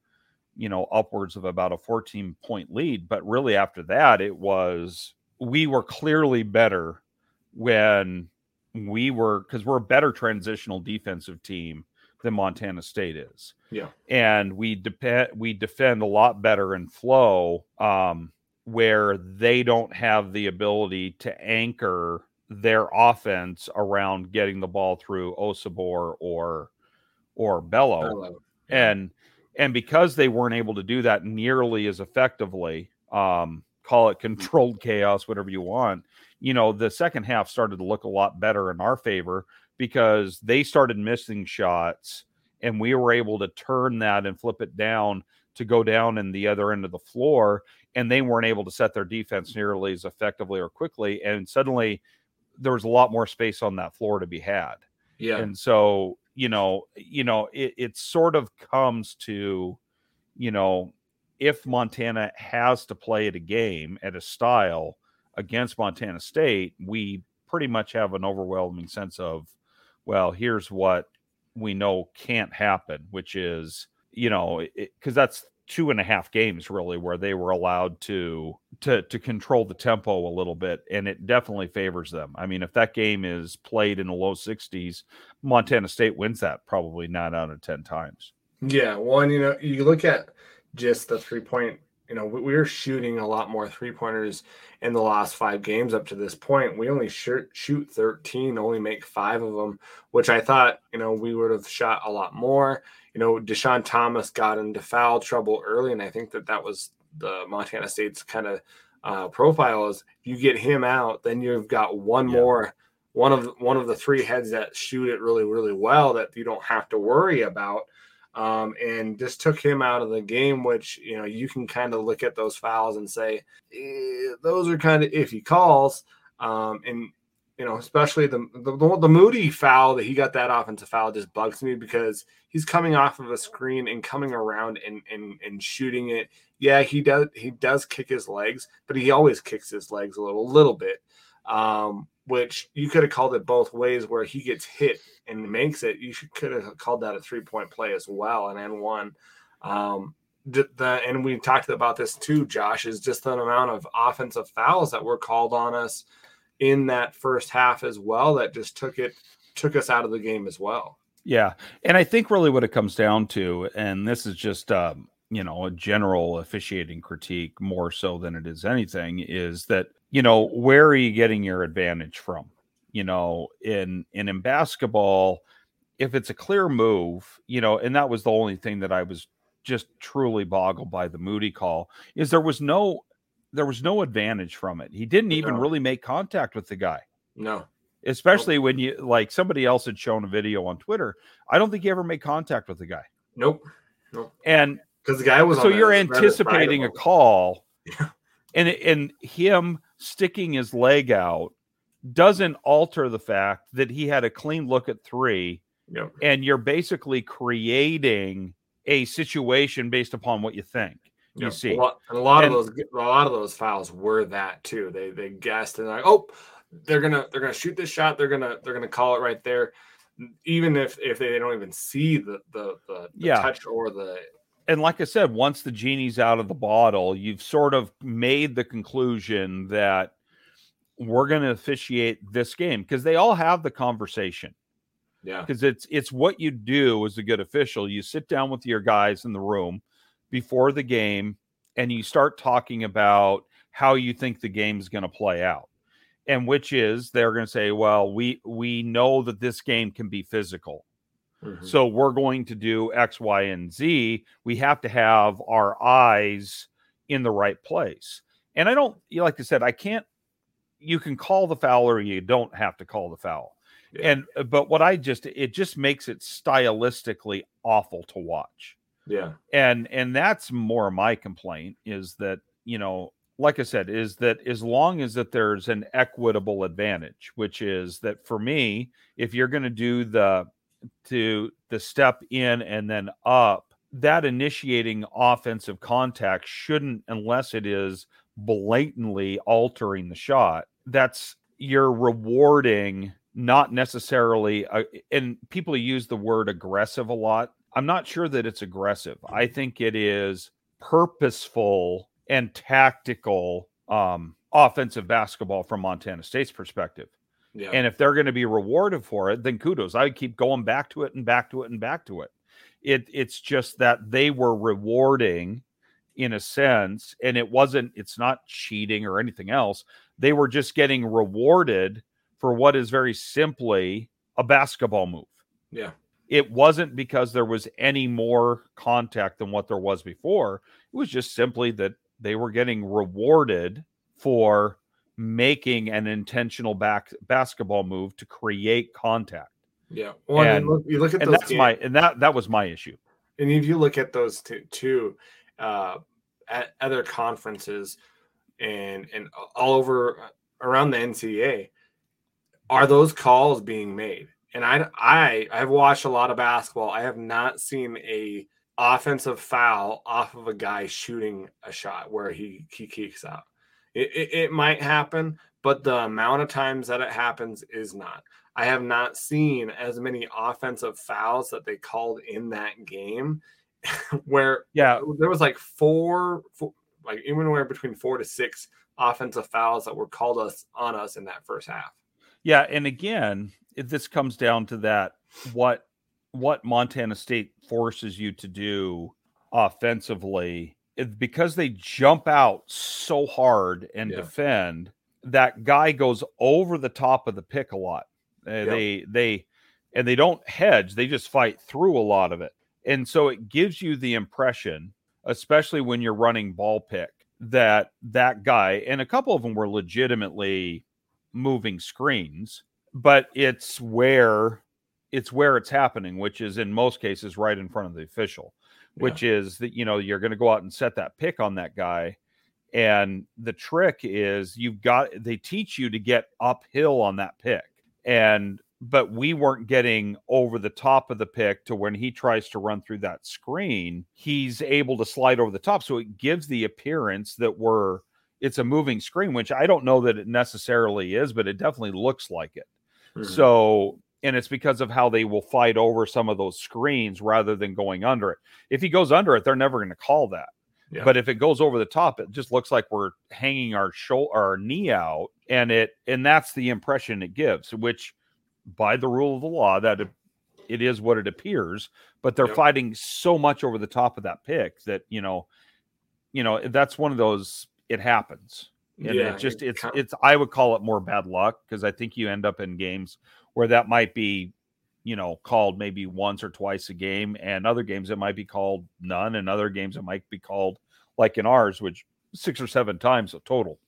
you know, upwards of about a 14 point lead, but really after that it was we were clearly better when we were cuz we're a better transitional defensive team than Montana State is. Yeah. And we depend we defend a lot better in flow um, where they don't have the ability to anchor their offense around getting the ball through Osobor or or Belo. Belo. And and because they weren't able to do that nearly as effectively, um, call it controlled chaos, whatever you want, you know, the second half started to look a lot better in our favor because they started missing shots and we were able to turn that and flip it down to go down in the other end of the floor and they weren't able to set their defense nearly as effectively or quickly and suddenly there was a lot more space on that floor to be had. Yeah. And so you know you know it, it sort of comes to you know if montana has to play at a game at a style against montana state we pretty much have an overwhelming sense of well, here's what we know can't happen, which is, you know, because that's two and a half games really where they were allowed to to to control the tempo a little bit and it definitely favors them. I mean if that game is played in the low 60s montana state wins that probably nine out of ten times. Yeah one you know you look at just the three point you know, we, are shooting a lot more three pointers in the last five games up to this point. We only shoot, shoot 13, only make five of them, which I thought, you know, we would have shot a lot more. You know, Dischon Thomas got into foul trouble early, and I think that that was the Montana State's kind of uh, profile is if you get him out, then you've got one yeah. more one of one of the three heads that shoot it really really well that you don't have to worry about um, and just took him out of the game, which you know you can kind of look at those fouls and say eh, those are kind of iffy calls, um, and you know especially the, the the Moody foul that he got that offensive foul just bugs me because he's coming off of a screen and coming around and and and shooting it. Yeah, he does he does kick his legs, but he always kicks his legs a little little bit. Um, which you could have called it both ways where he gets hit and makes it. You should could have called that a three point play as well, and n one. Um, the, and we talked about this too, Josh, is just the amount of offensive fouls that were called on us in that first half as well that just took it took us out of the game as well. Yeah, and I think really what it comes down to, and this is just um, you know a general officiating critique more so than it is anything, is that you know where are you getting your advantage from? you know, in in in basketball, if it's a clear move, you know, and that was the only thing that I was just truly boggled by the Moody call is there was no there was no advantage from it. He didn't even no. really make contact with the guy. No. Especially nope. when you like somebody else had shown a video on Twitter. I don't think he ever made contact with the guy. Nope. Nope. And because the guy was so you're anticipating a call yeah. and and him sticking his leg out doesn't alter the fact that he had a clean look at three. Yep. And you're basically creating a situation based upon what you think you yep. see. A lot, a lot and, of those a lot of those files were that too. They they guessed and like, oh, they're gonna they're gonna shoot this shot. They're gonna they're gonna call it right there, even if if they don't even see the the, the, the yeah. touch or the. And like I said, once the genie's out of the bottle, you've sort of made the conclusion that we're going to officiate this game because they all have the conversation. Yeah. Because it's it's what you do as a good official. You sit down with your guys in the room before the game and you start talking about how you think the game's going to play out. And which is they're going to say, well, we we know that this game can be physical. Mm-hmm. So we're going to do X, Y, and Z. We have to have our eyes in the right place. And I don't, like I said, I can't, you can call the foul or you don't have to call the foul. Yeah. And, uh, but what I just, it just makes it stylistically awful to watch. Yeah. And, and that's more my complaint is that, you know, like I said, is that as long as that there's an equitable advantage, which is that for me, if you're going to do the to the step in and then up, that initiating offensive contact shouldn't, unless it is blatantly altering the shot. That's you're rewarding not necessarily, uh, and people use the word aggressive a lot. I'm not sure that it's aggressive. I think it is purposeful and tactical um, offensive basketball from Montana State's perspective. Yeah. And if they're going to be rewarded for it, then kudos. I keep going back to it and back to it and back to it. It it's just that they were rewarding in a sense, and it wasn't, it's not cheating or anything else. They were just getting rewarded for what is very simply a basketball move. Yeah. It wasn't because there was any more contact than what there was before. It was just simply that they were getting rewarded for making an intentional back basketball move to create contact. Yeah. Well, and, look, you look at and that's games, my and that that was my issue. And if you look at those two, two uh, at other conferences and and all over uh, around the NCAA, are those calls being made? And I I I have watched a lot of basketball. I have not seen a offensive foul off of a guy shooting a shot where he he kicks out. It, it, it, might happen, but the amount of times that it happens is not. I have not seen as many offensive fouls that they called in that game where yeah there was like four, four like anywhere between four to six offensive fouls that were called us on us in that first half. Yeah, and again, this comes down to that what what Montana State forces you to do offensively because they jump out so hard and yeah. defend that guy goes over the top of the pick a lot uh, yep. they they and they don't hedge they just fight through a lot of it and so it gives you the impression especially when you're running ball pick that that guy and a couple of them were legitimately moving screens but it's where it's where it's happening which is in most cases right in front of the official which yeah. is that you know you're going to go out and set that pick on that guy and the trick is you've got they teach you to get uphill on that pick and but we weren't getting over the top of the pick to when he tries to run through that screen he's able to slide over the top so it gives the appearance that we're it's a moving screen which i don't know that it necessarily is but it definitely looks like it mm-hmm. so and it's because of how they will fight over some of those screens rather than going under it. If he goes under it, they're never going to call that. Yeah. But if it goes over the top, it just looks like we're hanging our shoulder, our knee out, and it and that's the impression it gives. Which, by the rule of the law, that it, it is what it appears. But they're yep. fighting so much over the top of that pick that you know, you know that's one of those. It happens, and yeah, it just it's it's. I would call it more bad luck because I think you end up in games where that might be you know called maybe once or twice a game and other games it might be called none and other games it might be called like in ours which six or seven times a total.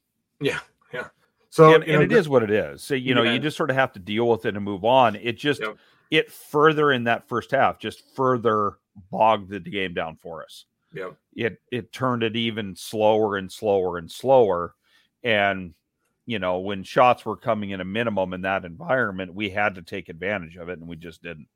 Yeah yeah. So and, and know, it is what it is. So you know yeah. you just sort of have to deal with it and move on. It just yep. it further in that first half just further bogged the game down for us. Yeah it it turned it even slower and slower and slower and you know, when shots were coming in a minimum in that environment, we had to take advantage of it, and we just didn't.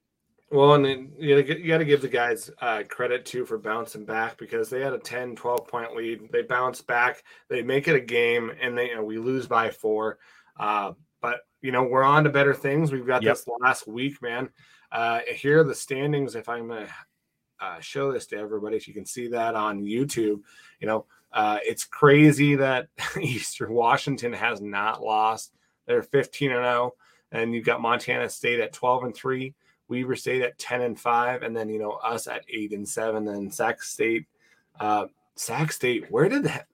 Well, and then you got to give the guys uh, credit too for bouncing back because they had a 10, 12 point lead. They bounce back, they make it a game, and they you know, we lose by four. Uh, but you know we're on to better things. We've got yep. this last week, man. Uh, here are the standings. If I'm gonna uh, show this to everybody, if you can see that on YouTube, you know uh, it's crazy that Eastern Washington has not lost. They're 15 and 0, and you've got Montana State at 12 and 3, Weber State at 10 and 5, and then you know us at 8 and 7, and Sac State. Uh, Sac State, where did that?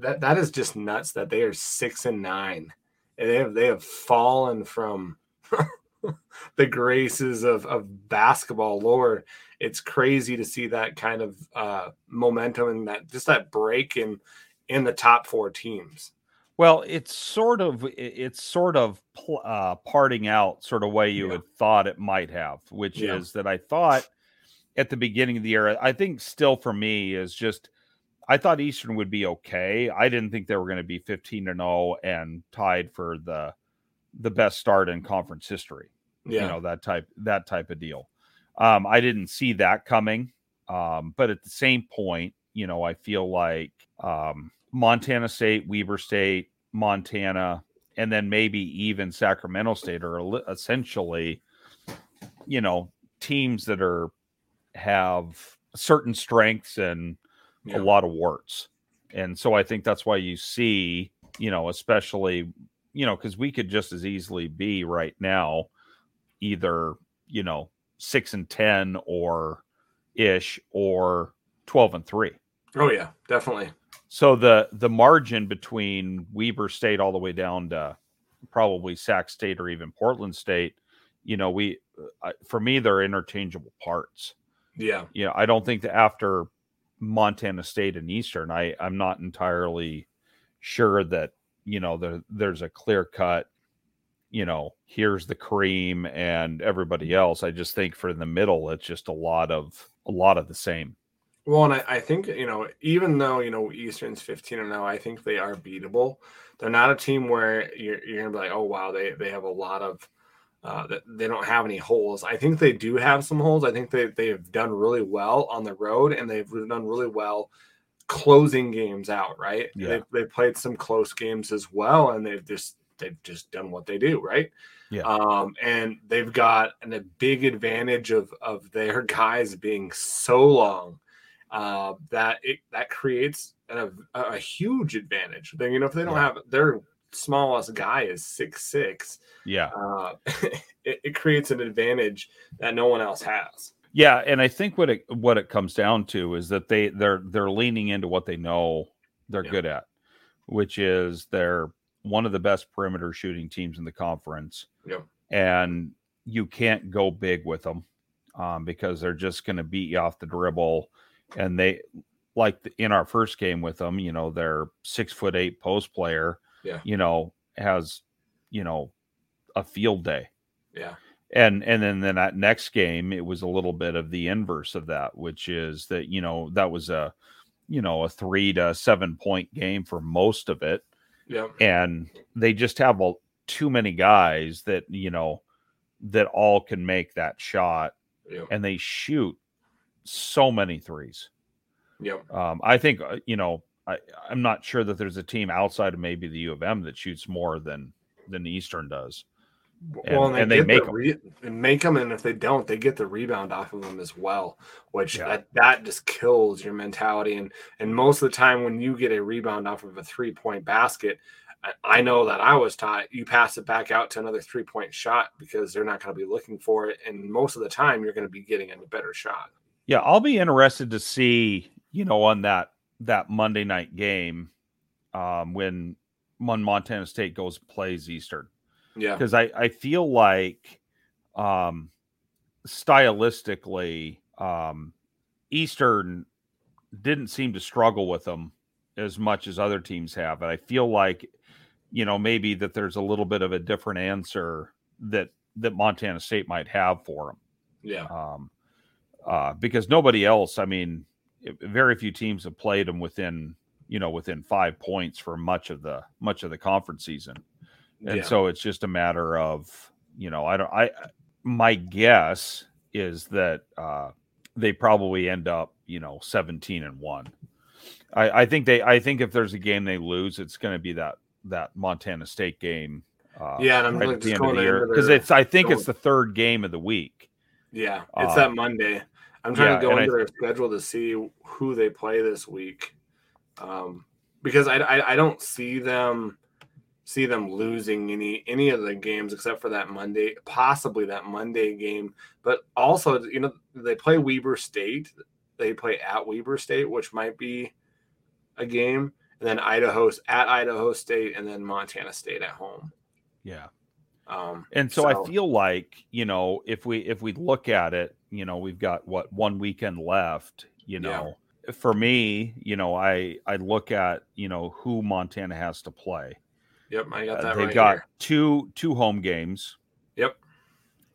that that is just nuts that they are six and nine. And they have they have fallen from the graces of, of basketball lore. It's crazy to see that kind of uh, momentum and that just that break in in the top four teams. Well, it's sort of it's sort of uh, parting out sort of way you yeah. had thought it might have, which yeah. is that I thought at the beginning of the year, I think still for me is just I thought Eastern would be okay. I didn't think they were going to be 15 to 0 and tied for the the best start in conference history. Yeah. You know, that type that type of deal. Um, I didn't see that coming. Um, but at the same point, you know, I feel like um, Montana State, Weber State, Montana, and then maybe even Sacramento State are essentially, you know, teams that are have certain strengths and yeah. a lot of warts. And so I think that's why you see, you know, especially, you know, because we could just as easily be right now either, you know, six and 10 or ish or 12 and three. Oh, yeah, definitely. So the the margin between Weber State all the way down to probably Sac State or even Portland State, you know, we uh, for me they're interchangeable parts. Yeah. Yeah, you know, I don't think that after Montana State and Eastern. I I'm not entirely sure that you know the, there's a clear cut. You know, here's the cream and everybody else. I just think for the middle, it's just a lot of a lot of the same. Well, and I, I think you know, even though you know Eastern's fifteen and now, I think they are beatable. They're not a team where you're, you're gonna be like, oh wow, they they have a lot of uh, they don't have any holes. I think they do have some holes. I think they they have done really well on the road, and they've done really well closing games out. Right? Yeah. They've, they played some close games as well, and they've just they've just done what they do. Right? Yeah. Um, and they've got an, a big advantage of of their guys being so long uh, that it that creates a, a huge advantage. Then you know if they don't yeah. have their smallest guy is six six. Yeah, uh, it, it creates an advantage that no one else has. Yeah, and I think what it what it comes down to is that they they're they're leaning into what they know they're yeah. good at, which is they're one of the best perimeter shooting teams in the conference. Yeah. And you can't go big with them um, because they're just going to beat you off the dribble. And they, like in our first game with them, you know, they're six foot eight post player yeah. you know, has, you know, a field day. Yeah. And and then then that next game, it was a little bit of the inverse of that, which is that, you know, that was a, you know, a three to seven point game for most of it. Yeah. And they just have a, too many guys that, you know, that all can make that shot. And they shoot so many threes. Yeah. Um, I think, uh, you know, I, I'm not sure that there's a team outside of maybe the U of M that shoots more than than the Eastern does. And, well, and they, and they make the re- them. make them, and if they don't, they get the rebound off of them as well, which yeah. that, that just kills your mentality. And and most of the time, when you get a rebound off of a three point basket, I know that I was taught you pass it back out to another three point shot because they're not going to be looking for it, and most of the time, you're going to be getting a better shot. Yeah, I'll be interested to see, you know, on that that Monday night game um, when when Montana State goes plays Eastern. Yeah, because I I feel like um, stylistically um, Eastern didn't seem to struggle with them as much as other teams have, and I feel like you know maybe that there's a little bit of a different answer that that Montana State might have for them. Yeah. Um, uh, because nobody else, I mean, very few teams have played them within you know within five points for much of the much of the conference season and yeah. so it's just a matter of you know i don't i my guess is that uh they probably end up you know 17 and 1 i i think they i think if there's a game they lose it's going to be that that montana state game uh, yeah and i'm right at the end of the year because it's i think it's the third game of the week. Yeah it's uh, that monday. I'm trying yeah, to go into I, their schedule to see who they play this week, um, because I, I, I don't see them see them losing any any of the games except for that Monday, possibly that Monday game. But also, you know, they play Weber State. They play at Weber State, which might be a game. and then Idaho's at Idaho State, and then Montana State at home. Yeah. Um, And so, I feel like, you know, if we if we look at it, you know, we've got what one weekend left, you Yeah. know. For me, you know, I I look at, you know, who Montana has to play. Yep, I got Uh, that they've right got here. two two home games. Yep.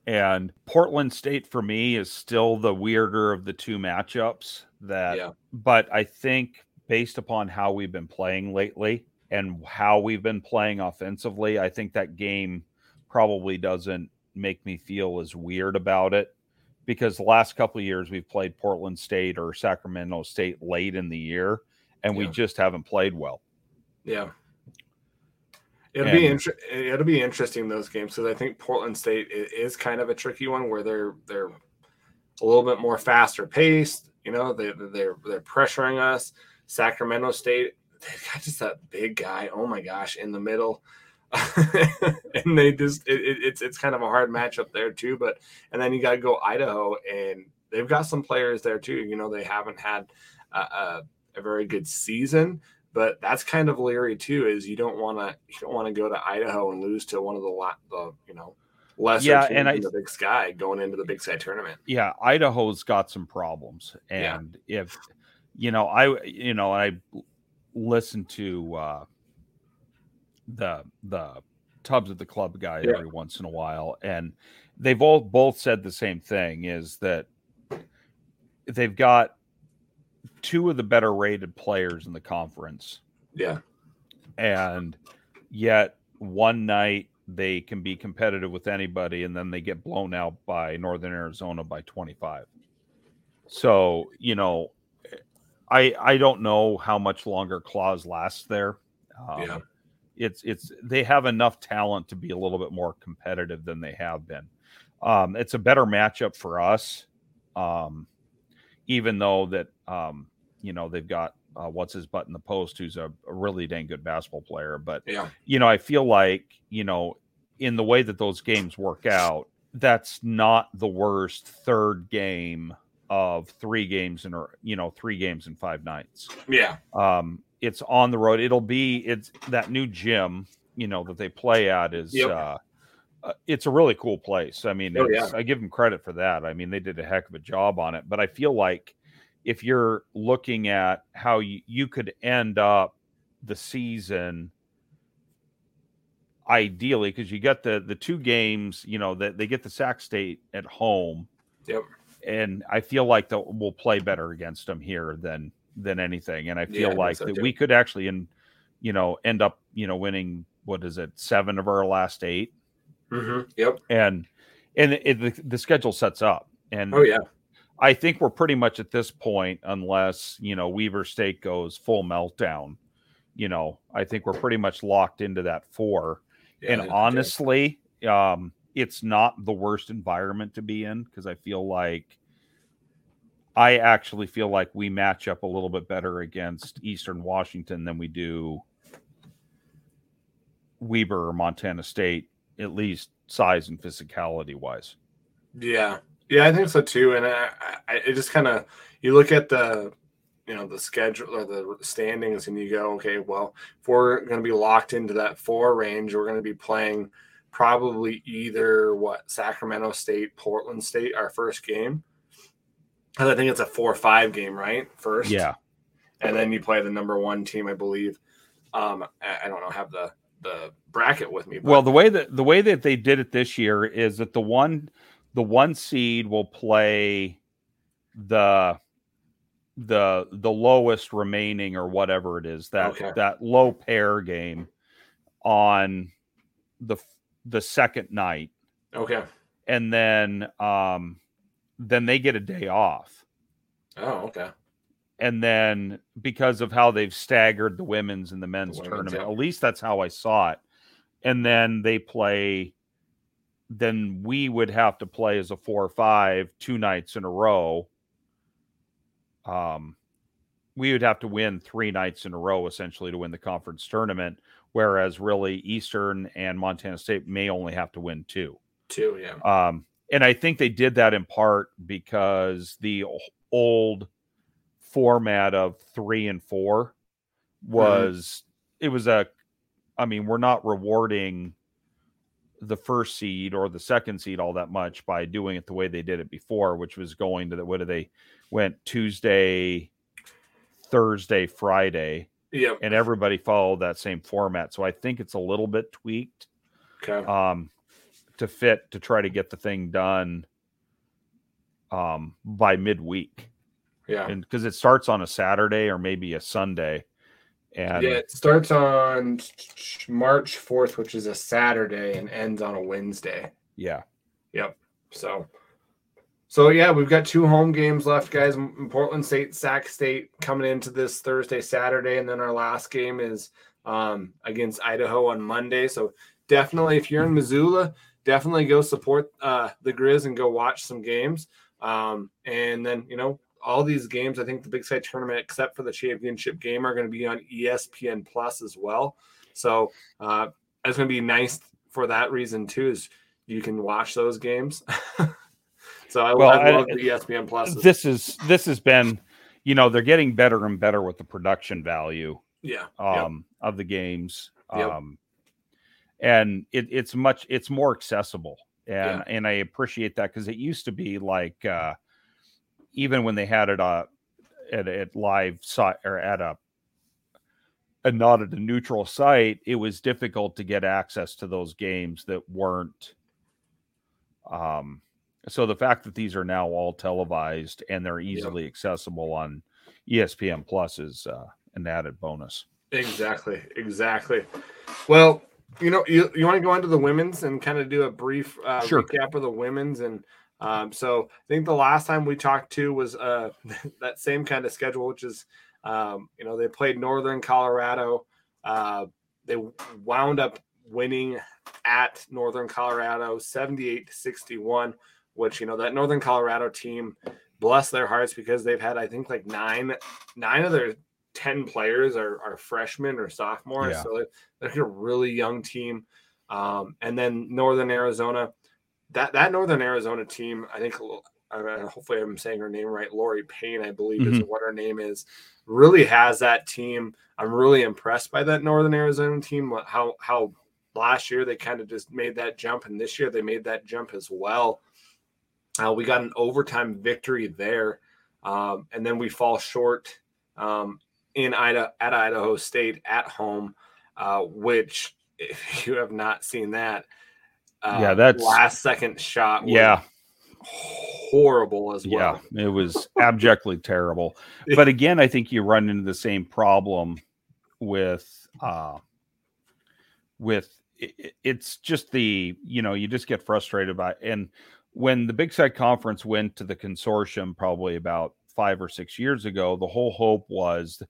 And Portland State for me is still the weirder of the two matchups that Yeah. but I think based upon how we've been playing lately and how we've been playing offensively, I think that game probably doesn't make me feel as weird about it because the last couple of years we've played Portland State or Sacramento State late in the year and we just haven't played well. Yeah. It'll be inter- it'll be interesting those games because I think Portland State is kind of a tricky one where they're they're a little bit more faster paced. You know, they they're they're pressuring us. Sacramento State, they've got just that big guy. Oh my gosh, in the middle, and they just it, it, it's it's kind of a hard matchup there too. But and then you got to go Idaho, and they've got some players there too. You know, they haven't had a, a, a very good season, but that's kind of leery too. Is you don't want to you don't want to go to Idaho and lose to one of the la- the you know lesser Yeah, teams and I- in the Big Sky going into the Big Sky tournament. yeah, Idaho's got some problems, Yeah. and if you know, I you know, I listen to uh, the the Tubs of the Club guy Yeah. every once in a while, and they've all both said the same thing: is that they've got two of the better rated players in the conference, Yeah, and yet one night they can be competitive with anybody and then they get blown out by northern arizona by 25 so you know i i don't know how much longer claus lasts there. Um, Yeah. it's it's they have enough talent to be a little bit more competitive than they have been. Um it's a better matchup for us um even though that um you know they've got uh, what's his butt in the post who's a, a really dang good basketball player but yeah, you know, I feel like, you know, in the way that those games work out, that's not the worst third game of three games in a you know, three games in five nights. yeah, Um, it's on the road. It'll be it's that new gym, you know, that they play at is Yep. uh uh, it's a really cool place. I mean, Oh, it's, I give them credit for that. I mean, they did a heck of a job on it. But I feel like if you're looking at how you, you could end up the season ideally because you get the the two games you know that they get the sac state at home Yep. and i feel like that we'll play better against them here than than anything and i feel think like so, that too. we could actually in you know end up you know winning what is it seven of our last eight hmm yep. and and it, the, the schedule sets up and Oh yeah, I think we're pretty much at this point, unless you know Weber State goes full meltdown. You know, I think we're pretty much locked into that four. yeah and honestly, um, it's not the worst environment to be in because I feel like I actually feel like we match up a little bit better against Eastern Washington than we do Weber or Montana State, at least size and physicality wise. Yeah, yeah, I think so too. And I, I it just kind of you look at the you know the schedule or the standings, and you go, okay, well, if we're going to be locked into that four range, we're going to be playing probably either what Sacramento State, Portland State, our first game. Because I think it's a four-five game, right? First, Yeah. and then you play the number one team, I believe. Um, I, don't know, have the the bracket with me. But Well, the way that the way that they did it this year is that the one the one seed will play the the the lowest remaining or whatever it is that Okay. that low pair game on the the second night okay, and then um then they get a day off oh, okay, and then because of how they've staggered the women's and the men's women's, tournament, yeah. at least that's how I saw it. And then they play, then we would have to play as a four or five two nights in a row. Um, we would have to win three nights in a row essentially to win the conference tournament, whereas really Eastern and Montana State may only have to win two. two, yeah, Um, and I think they did that in part because the old format of three and four was mm-hmm. it was a I mean, we're not rewarding the first seed or the second seed all that much by doing it the way they did it before, which was going to the what do they went Tuesday, Thursday, Friday. Yep. And everybody followed that same format. So I think it's a little bit tweaked. Okay. Um to fit to try to get the thing done um by midweek. Yeah. And because it starts on a Saturday or maybe a Sunday. And yeah, it starts on March 4th, which is a Saturday, and ends on a Wednesday. Yeah. Yep. So, so yeah, we've got two home games left, guys. Portland State, Sac State coming into this Thursday, Saturday, and then our last game is um, against Idaho on Monday. So definitely, if you're in Missoula, definitely go support uh, the Grizz and go watch some games. Um, and then you know all these games, I think the Big Sky tournament, except for the championship game, are going to be on ESPN Plus as well. So uh, it's going to be nice for that reason too. Is you can watch those games. so I, well, I love I, the ESPN Plus. This is this has been, you know, they're getting better and better with the production value. Yeah. Um, yep. of the games. Yep. Um, and it, it's much it's more accessible and yeah. and I appreciate that because it used to be like uh even when they had it uh, at at live site or at a and not at a neutral site, it was difficult to get access to those games that weren't. Um, so the fact that these are now all televised and they're easily yep. accessible on ESPN Plus is uh, an added bonus. Exactly, exactly. Well, you know, you, you want to go into the women's and kind of do a brief uh, sure. recap of the women's and um, so I think the last time we talked to was uh, that same kind of schedule, which is, um, you know, they played Northern Colorado. Uh, they wound up winning at Northern Colorado 78 to 61, which, you know, that Northern Colorado team, bless their hearts because they've had, I think, like nine, nine of their 10 players are, are freshmen or sophomores. Yeah. So they're, they're a really young team. Um, and then Northern Arizona, that that Northern Arizona team, I think hopefully I'm saying her name right, Loree Payne, I believe mm-hmm. is what her name is, really has that team. I'm really impressed by that Northern Arizona team. How how last year they kind of just made that jump, and this year they made that jump as well. Uh, we got an overtime victory there, um, and then we fall short um, in Ida at Idaho State at home, uh, which if you have not seen that, uh, yeah, that last second shot. yeah, horrible as well. Yeah, it was abjectly terrible. But again, I think you run into the same problem with uh, with it, it's just the you know you just get frustrated by and when the Big Sky Conference went to the consortium probably about five or six years ago, the whole hope was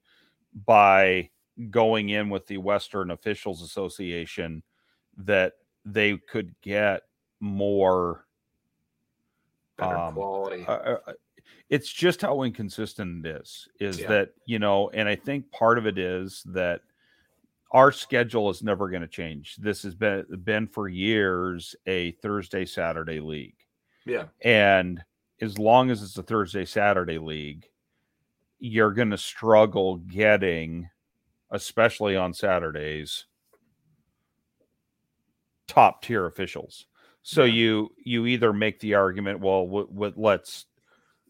by going in with the Western Officials Association that they could get more um, quality. Uh, uh, it's just how inconsistent it is. Is yeah. that you know, and I think part of it is that our schedule is never going to change. This has been been for years a Thursday Saturday league. Yeah, and as long as it's a Thursday Saturday league, you're going to struggle getting, especially on Saturdays, top tier officials. So yeah. you you either make the argument, well, w- w- let's,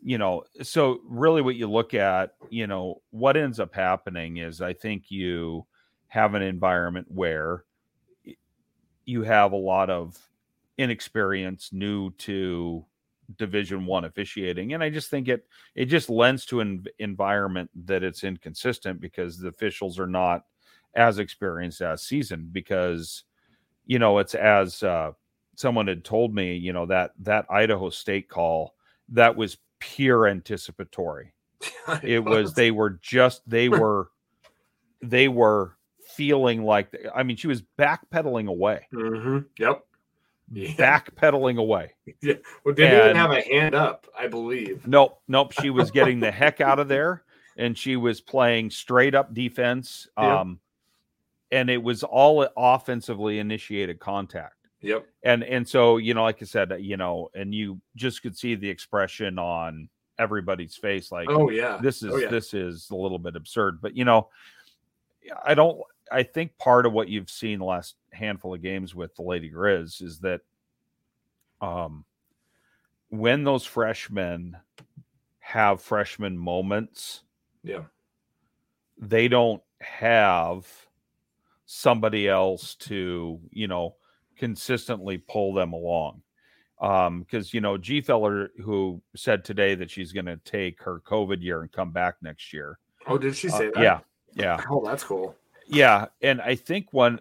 you know, so really what you look at, you know, what ends up happening is I think you have an environment where you have a lot of inexperience, new to division one officiating and i just think it it just lends to an environment that it's inconsistent because the officials are not as experienced as seasoned because you know, it's as uh, someone had told me, you know, that that Idaho State call that was pure anticipatory. it was they were just they were they were feeling like I mean she was backpedaling away. Mm-hmm. Yep. Yeah. Backpedaling away. Yeah. Well, they didn't even have a hand up, I believe. Nope, nope. She was getting the heck out of there, and she was playing straight up defense. Yep. Um, and it was all offensively initiated contact. Yep. And and so you know, like I said, you know, and you just could see the expression on everybody's face, like, oh yeah, this is oh, yeah. this is a little bit absurd, but you know, I don't. I think part of what you've seen the last handful of games with the Lady Grizz is that, um, when those freshmen have freshman moments, yeah, they don't have somebody else to you know consistently pull them along. Um because you know Gfeller who said today that she's going to take her covid year and come back next year oh did she say uh, that? yeah yeah. Oh that's cool. Yeah and i think one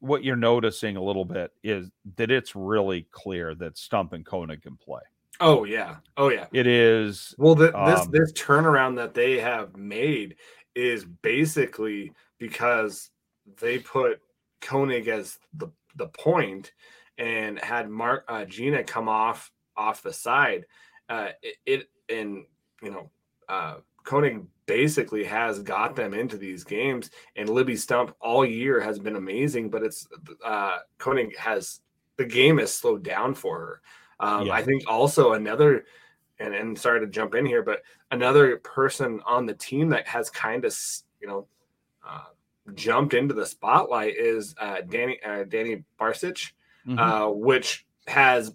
what you're noticing a little bit is that it's really clear that stump and Koenig can play. Oh yeah. Oh yeah. It is well the, this um, this turnaround that they have made is basically because they put Koenig as the the point and had Mark uh, Gina come off off the side. Uh, it, it and you know uh, Koenig basically has got them into these games, and Libby Stump all year has been amazing. But it's uh, Koenig has the game has slowed down for her. Um, yeah. I think also another, and and sorry to jump in here, but another person on the team that has kind of you know jumped into the spotlight is uh, Danny uh, Danny Barsic, mm-hmm. uh, which has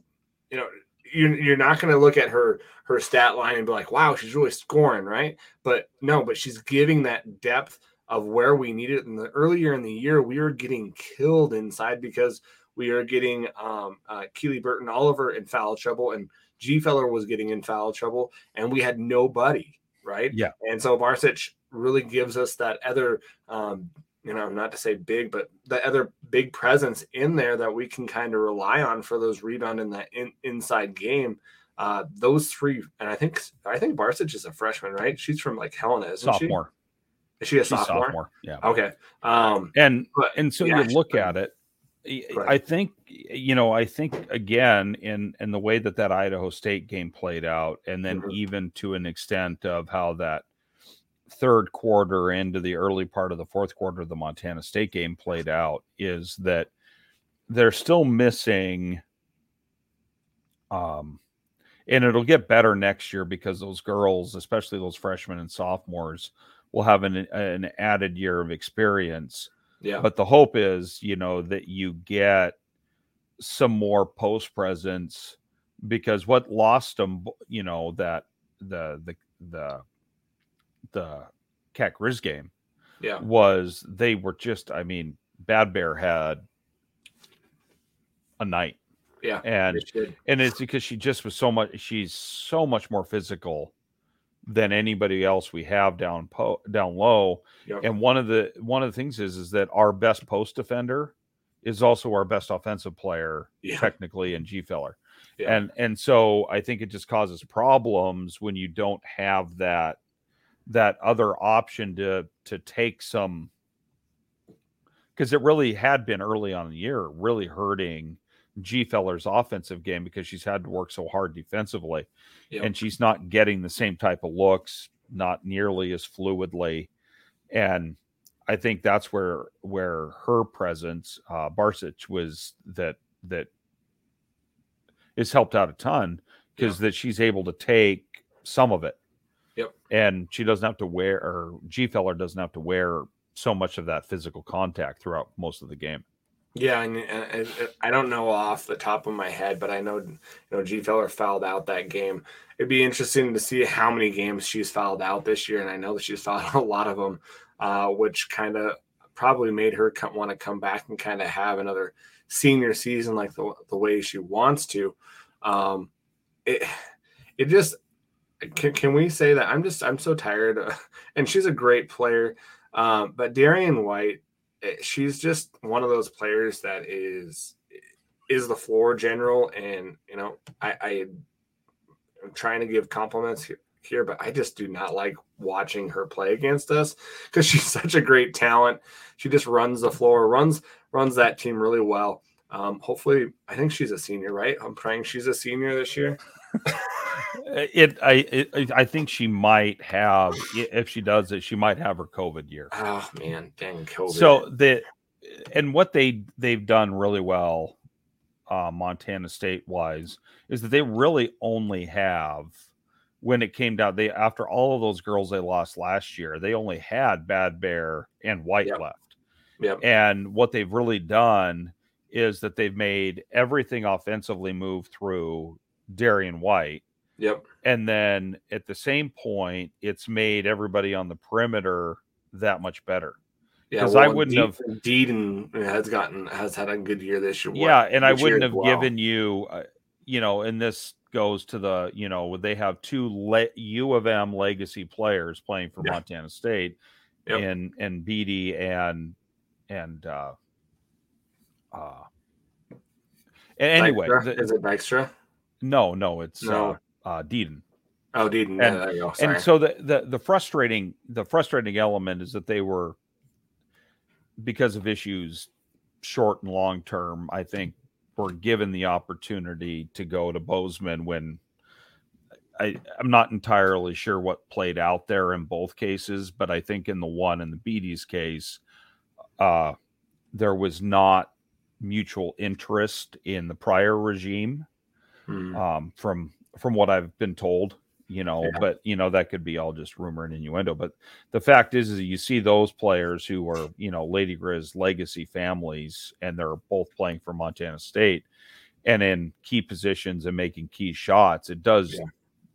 you know you're, you're not going to look at her her stat line and be like, wow, she's really scoring, right? But no, but she's giving that depth of where we need it. In the earlier in the year, we were getting killed inside because we are getting um, uh, Keely Burton Oliver in foul trouble, and Gfeller was getting in foul trouble, and we had nobody, right? Yeah. And so Barsic really gives us that other um, you know, not to say big, but the other big presence in there that we can kind of rely on for those rebound in that in, inside game. Uh, those three, and I think I think Barsic is a freshman, right? She's from like Helena, isn't sophomore. she? Is she a sophomore? sophomore? Yeah. Okay. Um, and but, and so yeah, you look at it. Right. I think you know. I think again in in the way that that Idaho State game played out, and then mm-hmm. even to an extent of how that third quarter into the early part of the fourth quarter of the Montana State game played out is that they're still missing um and it'll get better next year because those girls, especially those freshmen and sophomores, will have an, an added year of experience. Yeah. But the hope is, you know, that you get some more post presence because what lost them, you know, that the the the the Cat Grizz game yeah. was they were just, I mean, Bad Bear had a night. Yeah. And and it's because she just was so much she's so much more physical than anybody else we have down po- down low. Yep. And one of the one of the things is is that our best post defender is also our best offensive player yeah. technically in Gfeller. Yeah. And and so I think it just causes problems when you don't have that that other option to to take some because it really had been early on in the year really hurting Gfeller's offensive game because she's had to work so hard defensively. Yep. and she's not getting the same type of looks not nearly as fluidly. And I think that's where where her presence uh Barsic was that that that is helped out a ton because that she's able to take some of it Yep. And she doesn't have to wear, or Gfeller doesn't have to wear so much of that physical contact throughout most of the game. Yeah, and, and, I don't know off the top of my head, but I know you know Gfeller fouled out that game. It'd be interesting to see how many games she's fouled out this year, and I know that she's fouled a lot of them, uh, which kind of probably made her want to come back and kind of have another senior season like the the way she wants to. Um, it it just can, can we say that? I'm just I'm so tired and she's a great player um, but Darian White eh, she's just one of those players that is is the floor general and you know I, I am trying to give compliments here, here but I just do not like watching her play against us because she's such a great talent. She just runs the floor runs runs that team really well. Um, hopefully I think she's a senior right? I'm praying she's a senior this year it I it, I think she might have if she does it, she might have her COVID year. Oh man, dang COVID. So the and what they they've done really well, uh, Montana State wise, is that they really only have when it came down, they after all of those girls they lost last year, they only had Bad Bear and White Yep. left. Yep. And what they've really done is that they've made everything offensively move through Darian White. Yep. And then at the same point, it's made everybody on the perimeter that much better. Yeah. 'Cause I well, wouldn't Deed- have- Deedon has gotten has had a good year this year. yeah, and I wouldn't have well. given you, uh, you know, and this goes to the, you know, they have two le- U of M legacy players playing for Yeah. Montana State, Yep. and and Beatty and and uh, uh, and anyway, Dykstra? the- is it Dykstra? No, no, it's No. uh, uh, Deedon. Oh, Deedon. And- yeah, there you go. Sorry. And so the, the the frustrating the frustrating element is that they were because of issues short and long term, I think were given the opportunity to go to Bozeman when I, I'm not entirely sure what played out there in both cases, but I think in the one in the Beatties case, uh, there was not mutual interest in the prior regime Hmm. um, from from what I've been told. You know, Yeah. but you know that could be all just rumor and innuendo. But the fact is, is you see those players who are you know Lady Grizz legacy families, and they're both playing for Montana State, and in key positions and making key shots. It does Yeah.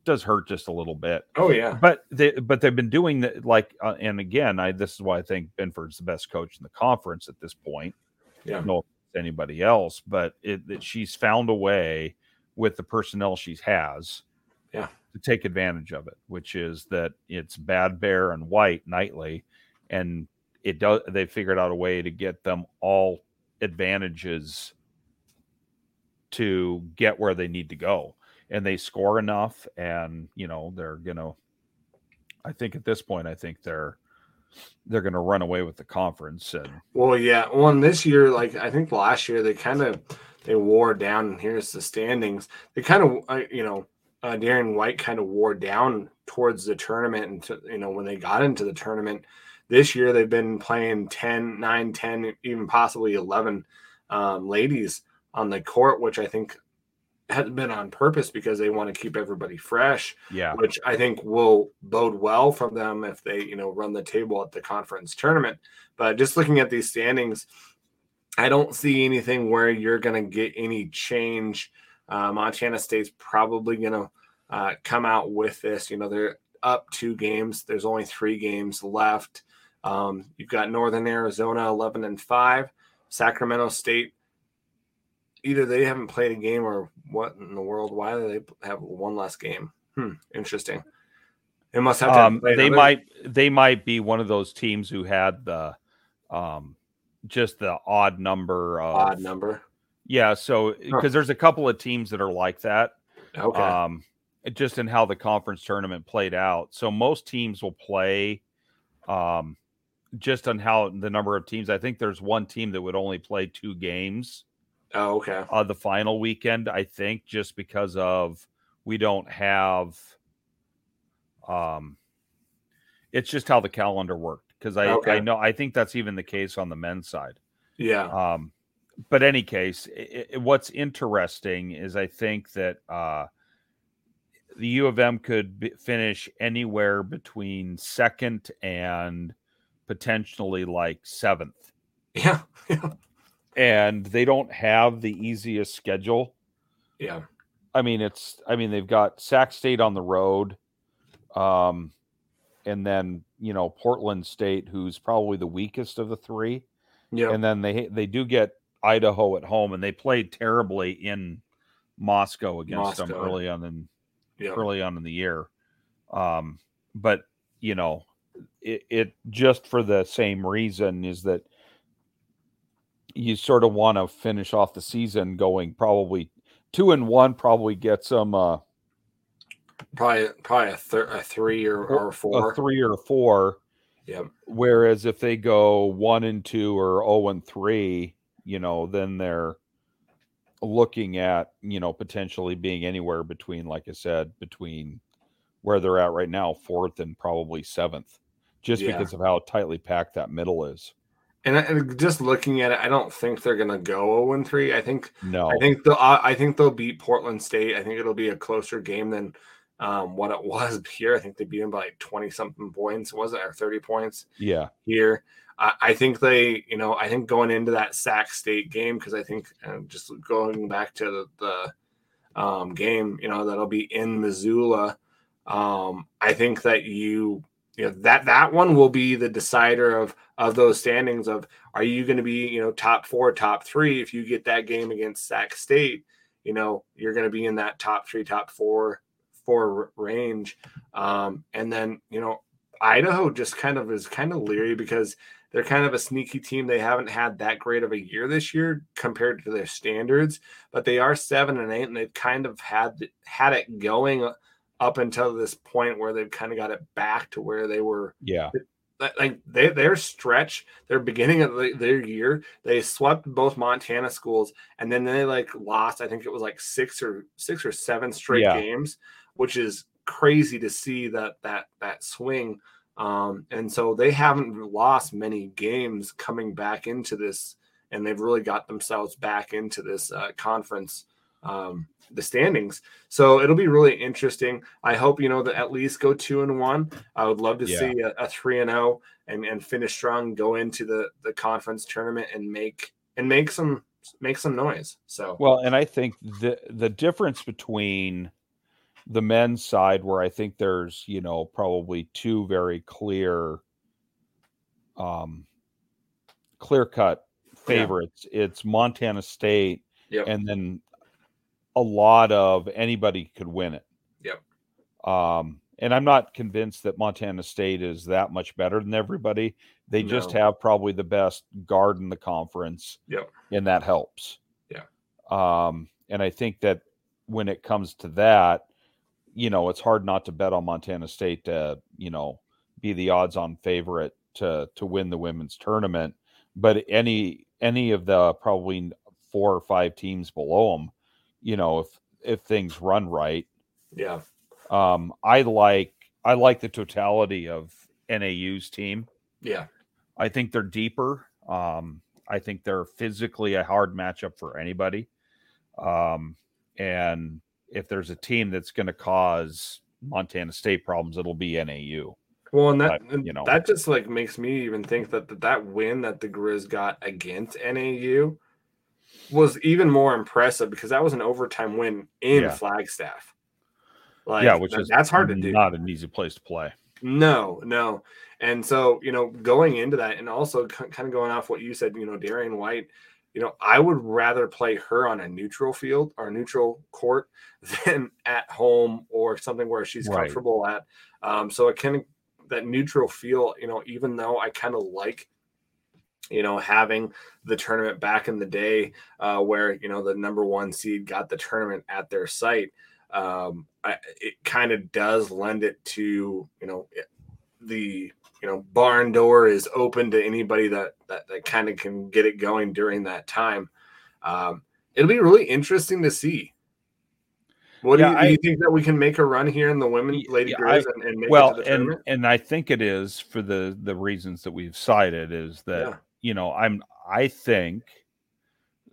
does hurt just a little bit oh yeah. but they but they've been doing that like uh, and again i this is why i think Binford's the best coach in the conference at this point Yeah. no anybody else but it that she's found a way with the personnel she has Yeah. to take advantage of it which is that it's bad bear and white nightly and it does they figured out a way to get them all advantages to get where they need to go and they score enough and you know they're gonna i think at this point i think they're they're gonna run away with the conference and Well, yeah. Well, and this year, like I think last year, they kind of they wore down. And here's the standings. They kind of, uh, you know, uh, Darian White kind of wore down towards the tournament, and to, you know when they got into the tournament this year, they've been playing 10, 9, 10, even possibly 11 um, ladies on the court, which I think has been on purpose because they want to keep everybody fresh yeah which I think will bode well for them if they, you know, run the table at the conference tournament. But just looking at these standings, I don't see anything where you're going to get any change. Uh, Montana State's probably going to uh, come out with this. You know, they're up two games. There's only three games left. Um, you've got Northern Arizona 11 and five, Sacramento State. Either they haven't played a game or what in the world? Why do they have one less game? Hmm, interesting. They must have to um, they might they might be one of those teams who had the um just the odd number of odd number. yeah so because there's a couple of teams that are like that Okay. um just in how the conference tournament played out so most teams will play um just on how the number of teams i think there's one team that would only play two games oh, okay. uh the final weekend i think just because of we don't have um it's just how the calendar worked because i i know i think that's even the case on the men's side Yeah. um, but any case, i i what's interesting is I think that uh, the U of M could be, finish anywhere between second and potentially like seventh, Yeah. Yeah. and they don't have the easiest schedule. Yeah. I mean, it's I mean they've got Sac State on the road, um, and then you know Portland State, who's probably the weakest of the three. Yeah. and then they they do get Idaho at home, and they played terribly in Moscow against them early on in Yeah. early on in the year. Um, but you know, it, it just for the same reason is that you sort of want to finish off the season going probably two and one probably gets them uh, Probably probably a, thir- a three or, or four. a three or four. Yep. Whereas if they go one and two or oh and three, you know, then they're looking at, you know, potentially being anywhere between, like I said, between where they're at right now, fourth and probably seventh, just Yeah. because of how tightly packed that middle is. And, and just looking at it, I don't think they're gonna go 0 and 3. I think No, I think they'll I think they'll beat Portland State. I think it'll be a closer game than um, what it was here. I think they beat them by like 20 something points, was it, or 30 points? Yeah. Here. I, I think they, you know, I think going into that Sac State game, because I think uh, just going back to the, the um, game, you know, that'll be in Missoula. Um, I think that you, you know, that that one will be the decider of of those standings of are you going to be, you know, top four, top three if you get that game against Sac State, you know, you're going to be in that top three, top four four range. Um, and then, you know, Idaho just kind of is kind of leery because they're kind of a sneaky team. They haven't had that great of a year this year compared to their standards, but they are seven and eight, and they've kind of had had it going up until this point where they've kind of got it back to where they were. Yeah, like they their stretch, their beginning of the, their year, they swept both Montana schools, and then they like lost. I think it was like six or six or seven straight yeah. games which is crazy to see that that that swing. Um, and so they haven't lost many games coming back into this, and they've really got themselves back into this uh, conference, um, the standings. So it'll be really interesting. I hope you know that at least go two and one. I would love to yeah. see a, a, three and zero oh and and finish strong, go into the the conference tournament and make and make some make some noise. So well, and I think the the difference between the men's side where I think there's, you know, probably two very clear um clear cut favorites. Yeah. It's Montana State yep. and then a lot of anybody could win it. Yep. Um and I'm not convinced that Montana State is that much better than everybody. They no. just have probably the best guard in the conference. Yep. And that helps. Yeah. Um, and I think that when it comes to that, you know, it's hard not to bet on Montana State to, you know, be the odds on favorite to to win the women's tournament. But any any of the probably four or five teams below them, you know, if if things run right, yeah. Um, I like I like the totality of NAU's team. Yeah, I think they're deeper. Um, I think they're physically a hard matchup for anybody. Um, and if there's a team that's going to cause hmm. Montana State problems, it'll be NAU. Well, and that but, you know that just like makes me even think that that, that win that the Grizz got against NAU was even more impressive because that was an overtime win in yeah. Flagstaff. Like, yeah, which that, is that's hard to do. Not an easy place to play. No, no. And so, you know, going into that and also kind of going off what you said, you know, Darian White you know, I would rather play her on a neutral field or neutral court than at home or something where she's right. comfortable at. Um, so it can that neutral feel, you know, even though I kind of like, you know, having the tournament back in the day uh, where you know the number one seed got the tournament at their site, um, I, it kind of does lend it to you know the you know barn door is open to anybody that that, that kind of can get it going during that time. Um, it'll be really interesting to see. What yeah, do, you, I, do, you, think that we can make a run here in the women lady yeah, and, and well and and i think it is for the the reasons that we've cited is that yeah. you know i'm i think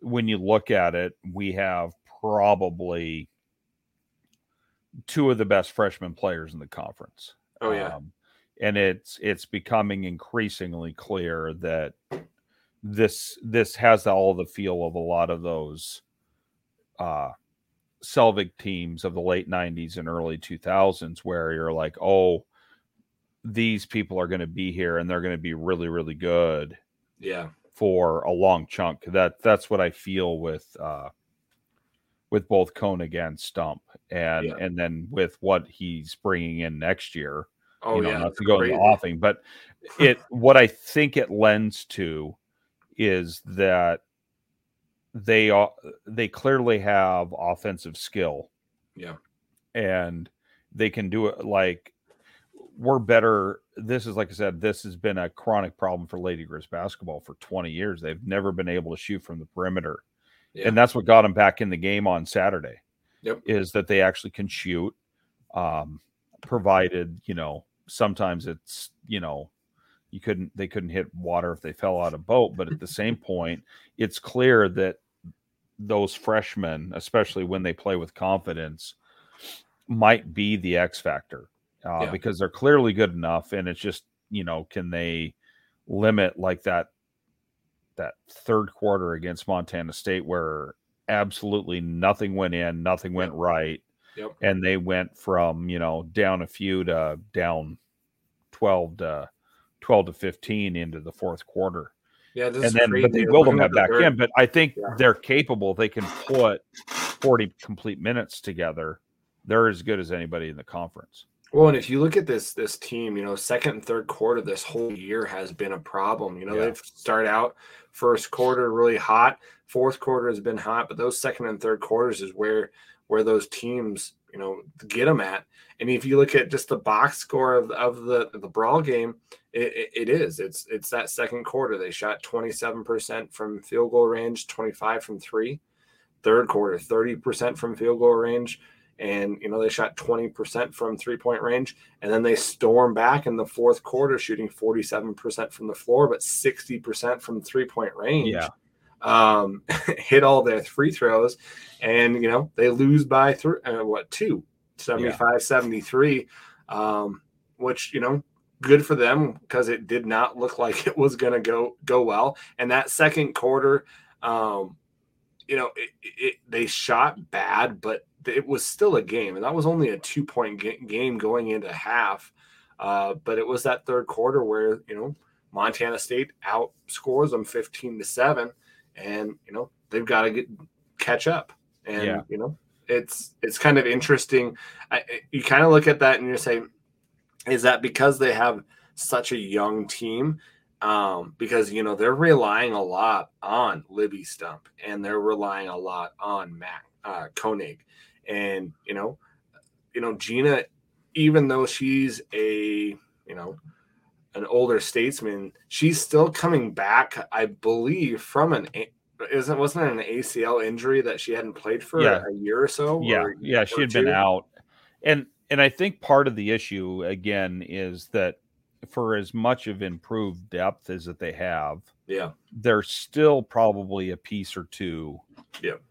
when you look at it we have probably two of the best freshman players in the conference. Oh yeah. Um, and it's it's becoming increasingly clear that this this has all the feel of a lot of those uh Selvig teams of the late 90s and early 2000s where you're like, "Oh, these people are going to be here and they're going to be really really good." Yeah. For a long chunk. That that's what I feel with uh with both Koenig and Stump and yeah. and then with what he's bringing in next year Oh, you know, yeah, not to go in the offing, but it what I think it lends to is that they are they clearly have offensive skill. Yeah. And they can do it like we're better. This is like I said, this has been a chronic problem for Lady Grizz basketball for 20 years. They've never been able to shoot from the perimeter. Yeah. And that's what got them back in the game on Saturday. Yep. Is that they actually can shoot um provided, you know, sometimes it's you know you couldn't they couldn't hit water if they fell out of boat but at the same point it's clear that those freshmen especially when they play with confidence might be the X factor uh, Yeah. because they're clearly good enough, and it's just you know can they limit like that that third quarter against Montana State where absolutely nothing went in, nothing went right, Yep. and they went from you know down a few to down twelve to twelve to fifteen into the fourth quarter Yeah, this and is then but they will them that back third- in. But I think Yeah. they're capable. They can put forty complete minutes together. They're as good as anybody in the conference. Well, and if you look at this this team, you know, second and third quarter this whole year has been a problem. You know, Yeah. they've started out first quarter really hot, fourth quarter has been hot, but those second and third quarters is where where those teams, you know, get them at. And if you look at just the box score of, of the the brawl game, it, it, it is. It's it's that second quarter. They shot 27% from field goal range, 25 from three. Third quarter, 30% from field goal range. And you know, they shot 20% from three-point range. And then they storm back in the fourth quarter, shooting 47% from the floor, but 60% from three-point range Yeah. Um, hit all their free throws, and you know they lose by three, uh, what two, 75 73, um, which you know good for them because it did not look like it was going to go go well. And that second quarter, um, you know, it, it, they shot bad, but it was still a game, and that was only a two point game going into half. Uh, but it was that third quarter where you know Montana State outscores them fifteen to seven and you know they've got to get catch up. And Yeah. you know it's it's kind of interesting. I, you kind of look at that and you say is that because they have such a young team? Um because you know they're relying a lot on libby stump and they're relying a lot on matt uh koenig. And you know you know gina even though she's a you know an older statesman, she's still coming back, I believe, from an isn't wasn't it an ACL injury that she hadn't played for Yeah. a year or so? Yeah, or- yeah, she had been out, and and I think part of the issue again is that for as much of improved depth as that they have, Yeah, there's still probably a piece or two. Yep.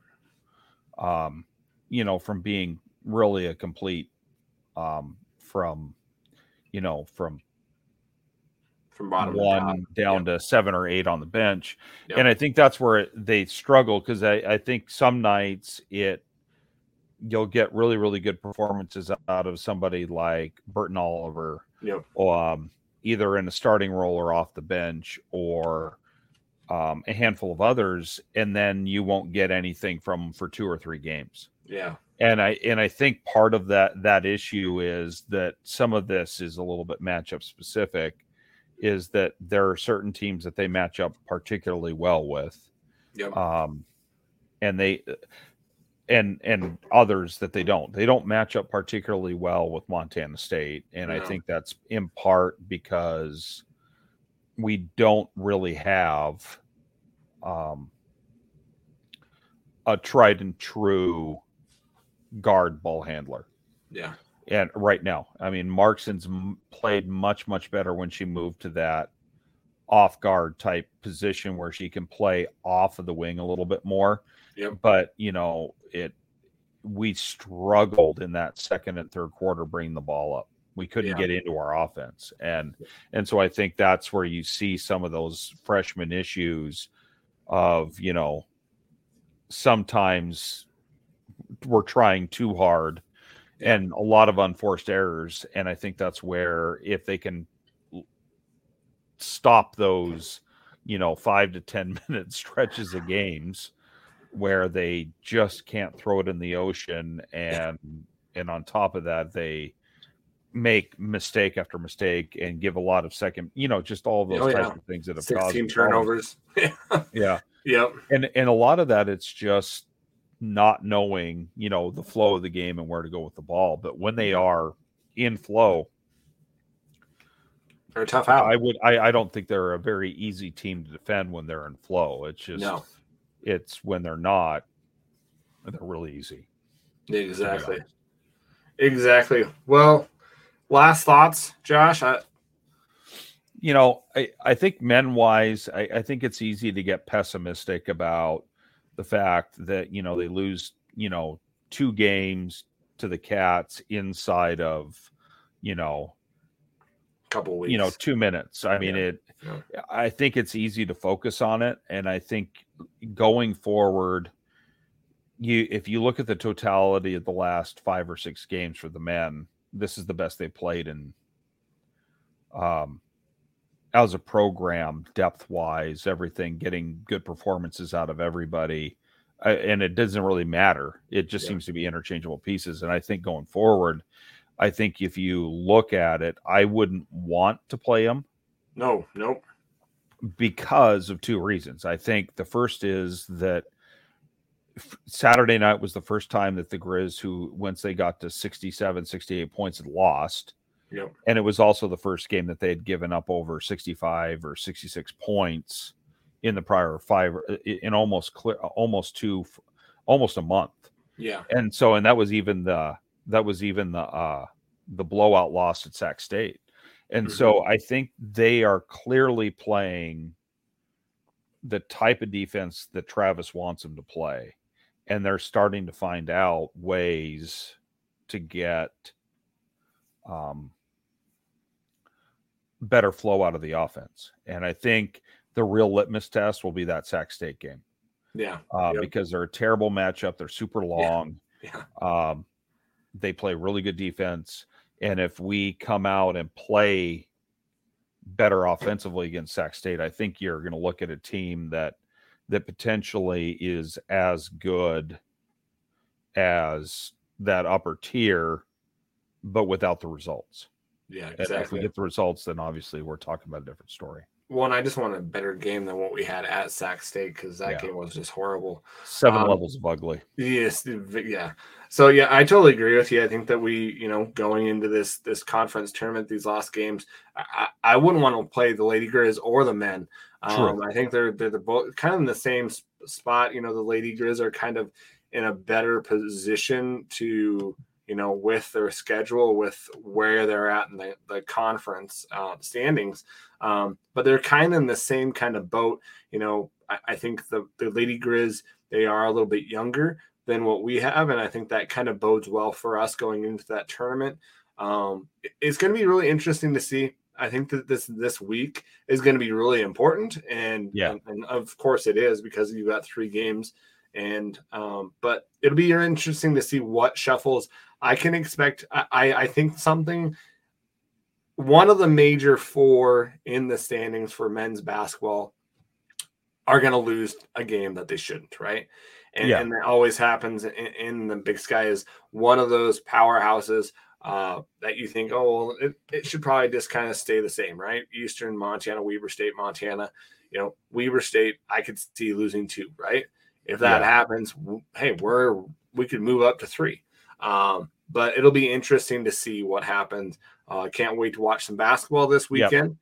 Um, you know, from being really a complete, um, from, you know, from from bottom to one down to seven or eight on the bench. And I think that's where it- they struggle because I, I think some nights it you'll get really, really good performances out of somebody like Burton Oliver, Yep. um, either in a starting role or off the bench or um, a handful of others, and then you won't get anything from them for two or three games. Yeah, and I and I think part of that that issue is that some of this is a little bit matchup specific, is that there are certain teams that they match up particularly well with, yep, um, and they and and others that they don't. They don't match up particularly well with Montana State, and I think that's in part because we don't really have um, a tried and true guard ball handler. yeah, And right now, I mean, Marxen's m- played much, much better when she moved to that off guard type position where she can play off of the wing a little bit more. Yep. But, you know, it, we struggled in that second and third quarter bringing the ball up. We couldn't Yeah. get into our offense. And, and so I think that's where you see some of those freshman issues of, you know, sometimes we're trying too hard. And a lot of unforced errors. And I think that's where if they can stop those, you know, five to 10 minute stretches of games where they just can't throw it in the ocean and and on top of that they make mistake after mistake and give a lot of second you know just all of those Oh, types yeah. of things that have caused sixteen problems. turnovers. yeah yep, and and a lot of that it's just not knowing you know the flow of the game and where to go with the ball but when they are in flow they're a tough out. i would I, I don't think they're a very easy team to defend when they're in flow it's just no, it's when they're not they're really easy exactly, exactly. Well, last thoughts, Josh. I, you know i, I think men wise I, I think it's easy to get pessimistic about the fact that you know they lose you know two games to the Cats inside of, you know, couple weeks. you know, two minutes. I mean, Yeah. it. Yeah. I think it's easy to focus on it, and I think going forward, you if you look at the totality of the last five or six games for the men, this is the best they played in. Um, as a program, depth wise, everything, getting good performances out of everybody, uh, and it doesn't really matter. It just Yeah. seems to be interchangeable pieces, and I think going forward. I think if you look at it, I wouldn't want to play them no, nope. because of two reasons. I think the first is that Saturday night was the first time that the Grizz, who once they got to 67, 68 points, had lost. Yep. And it was also the first game that they had given up over 65 or 66 points in the prior five, uh, in almost clear, uh, almost two, almost a month Yeah. and so and that was even the that was even the uh the blowout loss at Sac State. And so mm-hmm. I think they are clearly playing the type of defense that Travis wants them to play. And they're starting to find out ways to get um better flow out of the offense. And I think the real litmus test will be that Sac State game Yeah. uh, Yep. because they're a terrible matchup. They're super long. Yeah. Um, they play really good defense, and if we come out and play better offensively against Sac State, I think you're going to look at a team that that potentially is as good as that upper tier, but without the results. Yeah. And if we get the results, then obviously we're talking about a different story. One, I just want a better game than what we had at Sac State because that Yeah. game was just horrible. Seven Um, levels of ugly. Yes, yeah. So yeah, I totally agree with you. I think that we, you know, going into this this conference tournament, these last games, I, I I wouldn't want to play the Lady Grizz or the men. Um, I think they're they're the both kind of in the same spot. You know, the Lady Grizz are kind of in a better position to, you know, with their schedule, with where they're at in the, the conference uh, standings. Um, but they're kind of in the same kind of boat. You know, I, I think the the Lady Grizz they are a little bit younger than what we have, and I think that kind of bodes well for us going into that tournament. Um, it- it's going to be really interesting to see. I think that this this week is going to be really important, and Yeah. and, and of course it is because you've got three games, and um, but it'll be interesting to see what shuffles I can expect. I I, think something. One of the major four in the standings for men's basketball are going to lose a game that they shouldn't, right? And, Yeah. and that always happens in, in the Big Sky is one of those powerhouses uh, that you think, oh, well, it, it should probably just kind of stay the same, right? Eastern Montana, Weber State, Montana. You know, Weber State, I could see losing two, right? If that Yeah. happens, hey, we're we could move up to three. Um, but it'll be interesting to see what happens. Uh, can't wait to watch some basketball this Yep. weekend.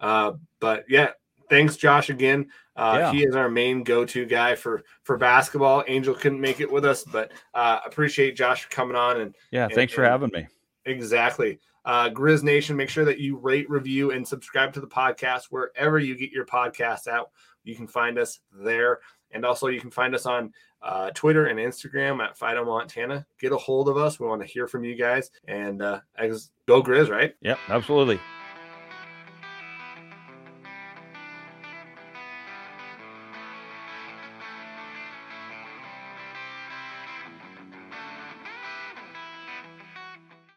Uh, but yeah, thanks, Josh, again. Uh, Yeah. He is our main go-to guy for for basketball. Angel couldn't make it with us, but uh, appreciate Josh for coming on and Yeah, and- thanks for and- having me. Exactly. Uh, Grizz Nation, make sure that you rate, review, and subscribe to the podcast wherever you get your podcasts out. You can find us there. And also, you can find us on uh, Twitter and Instagram at Fido Montana. Get a hold of us. We want to hear from you guys. And uh, go Grizz, right? Yep, absolutely.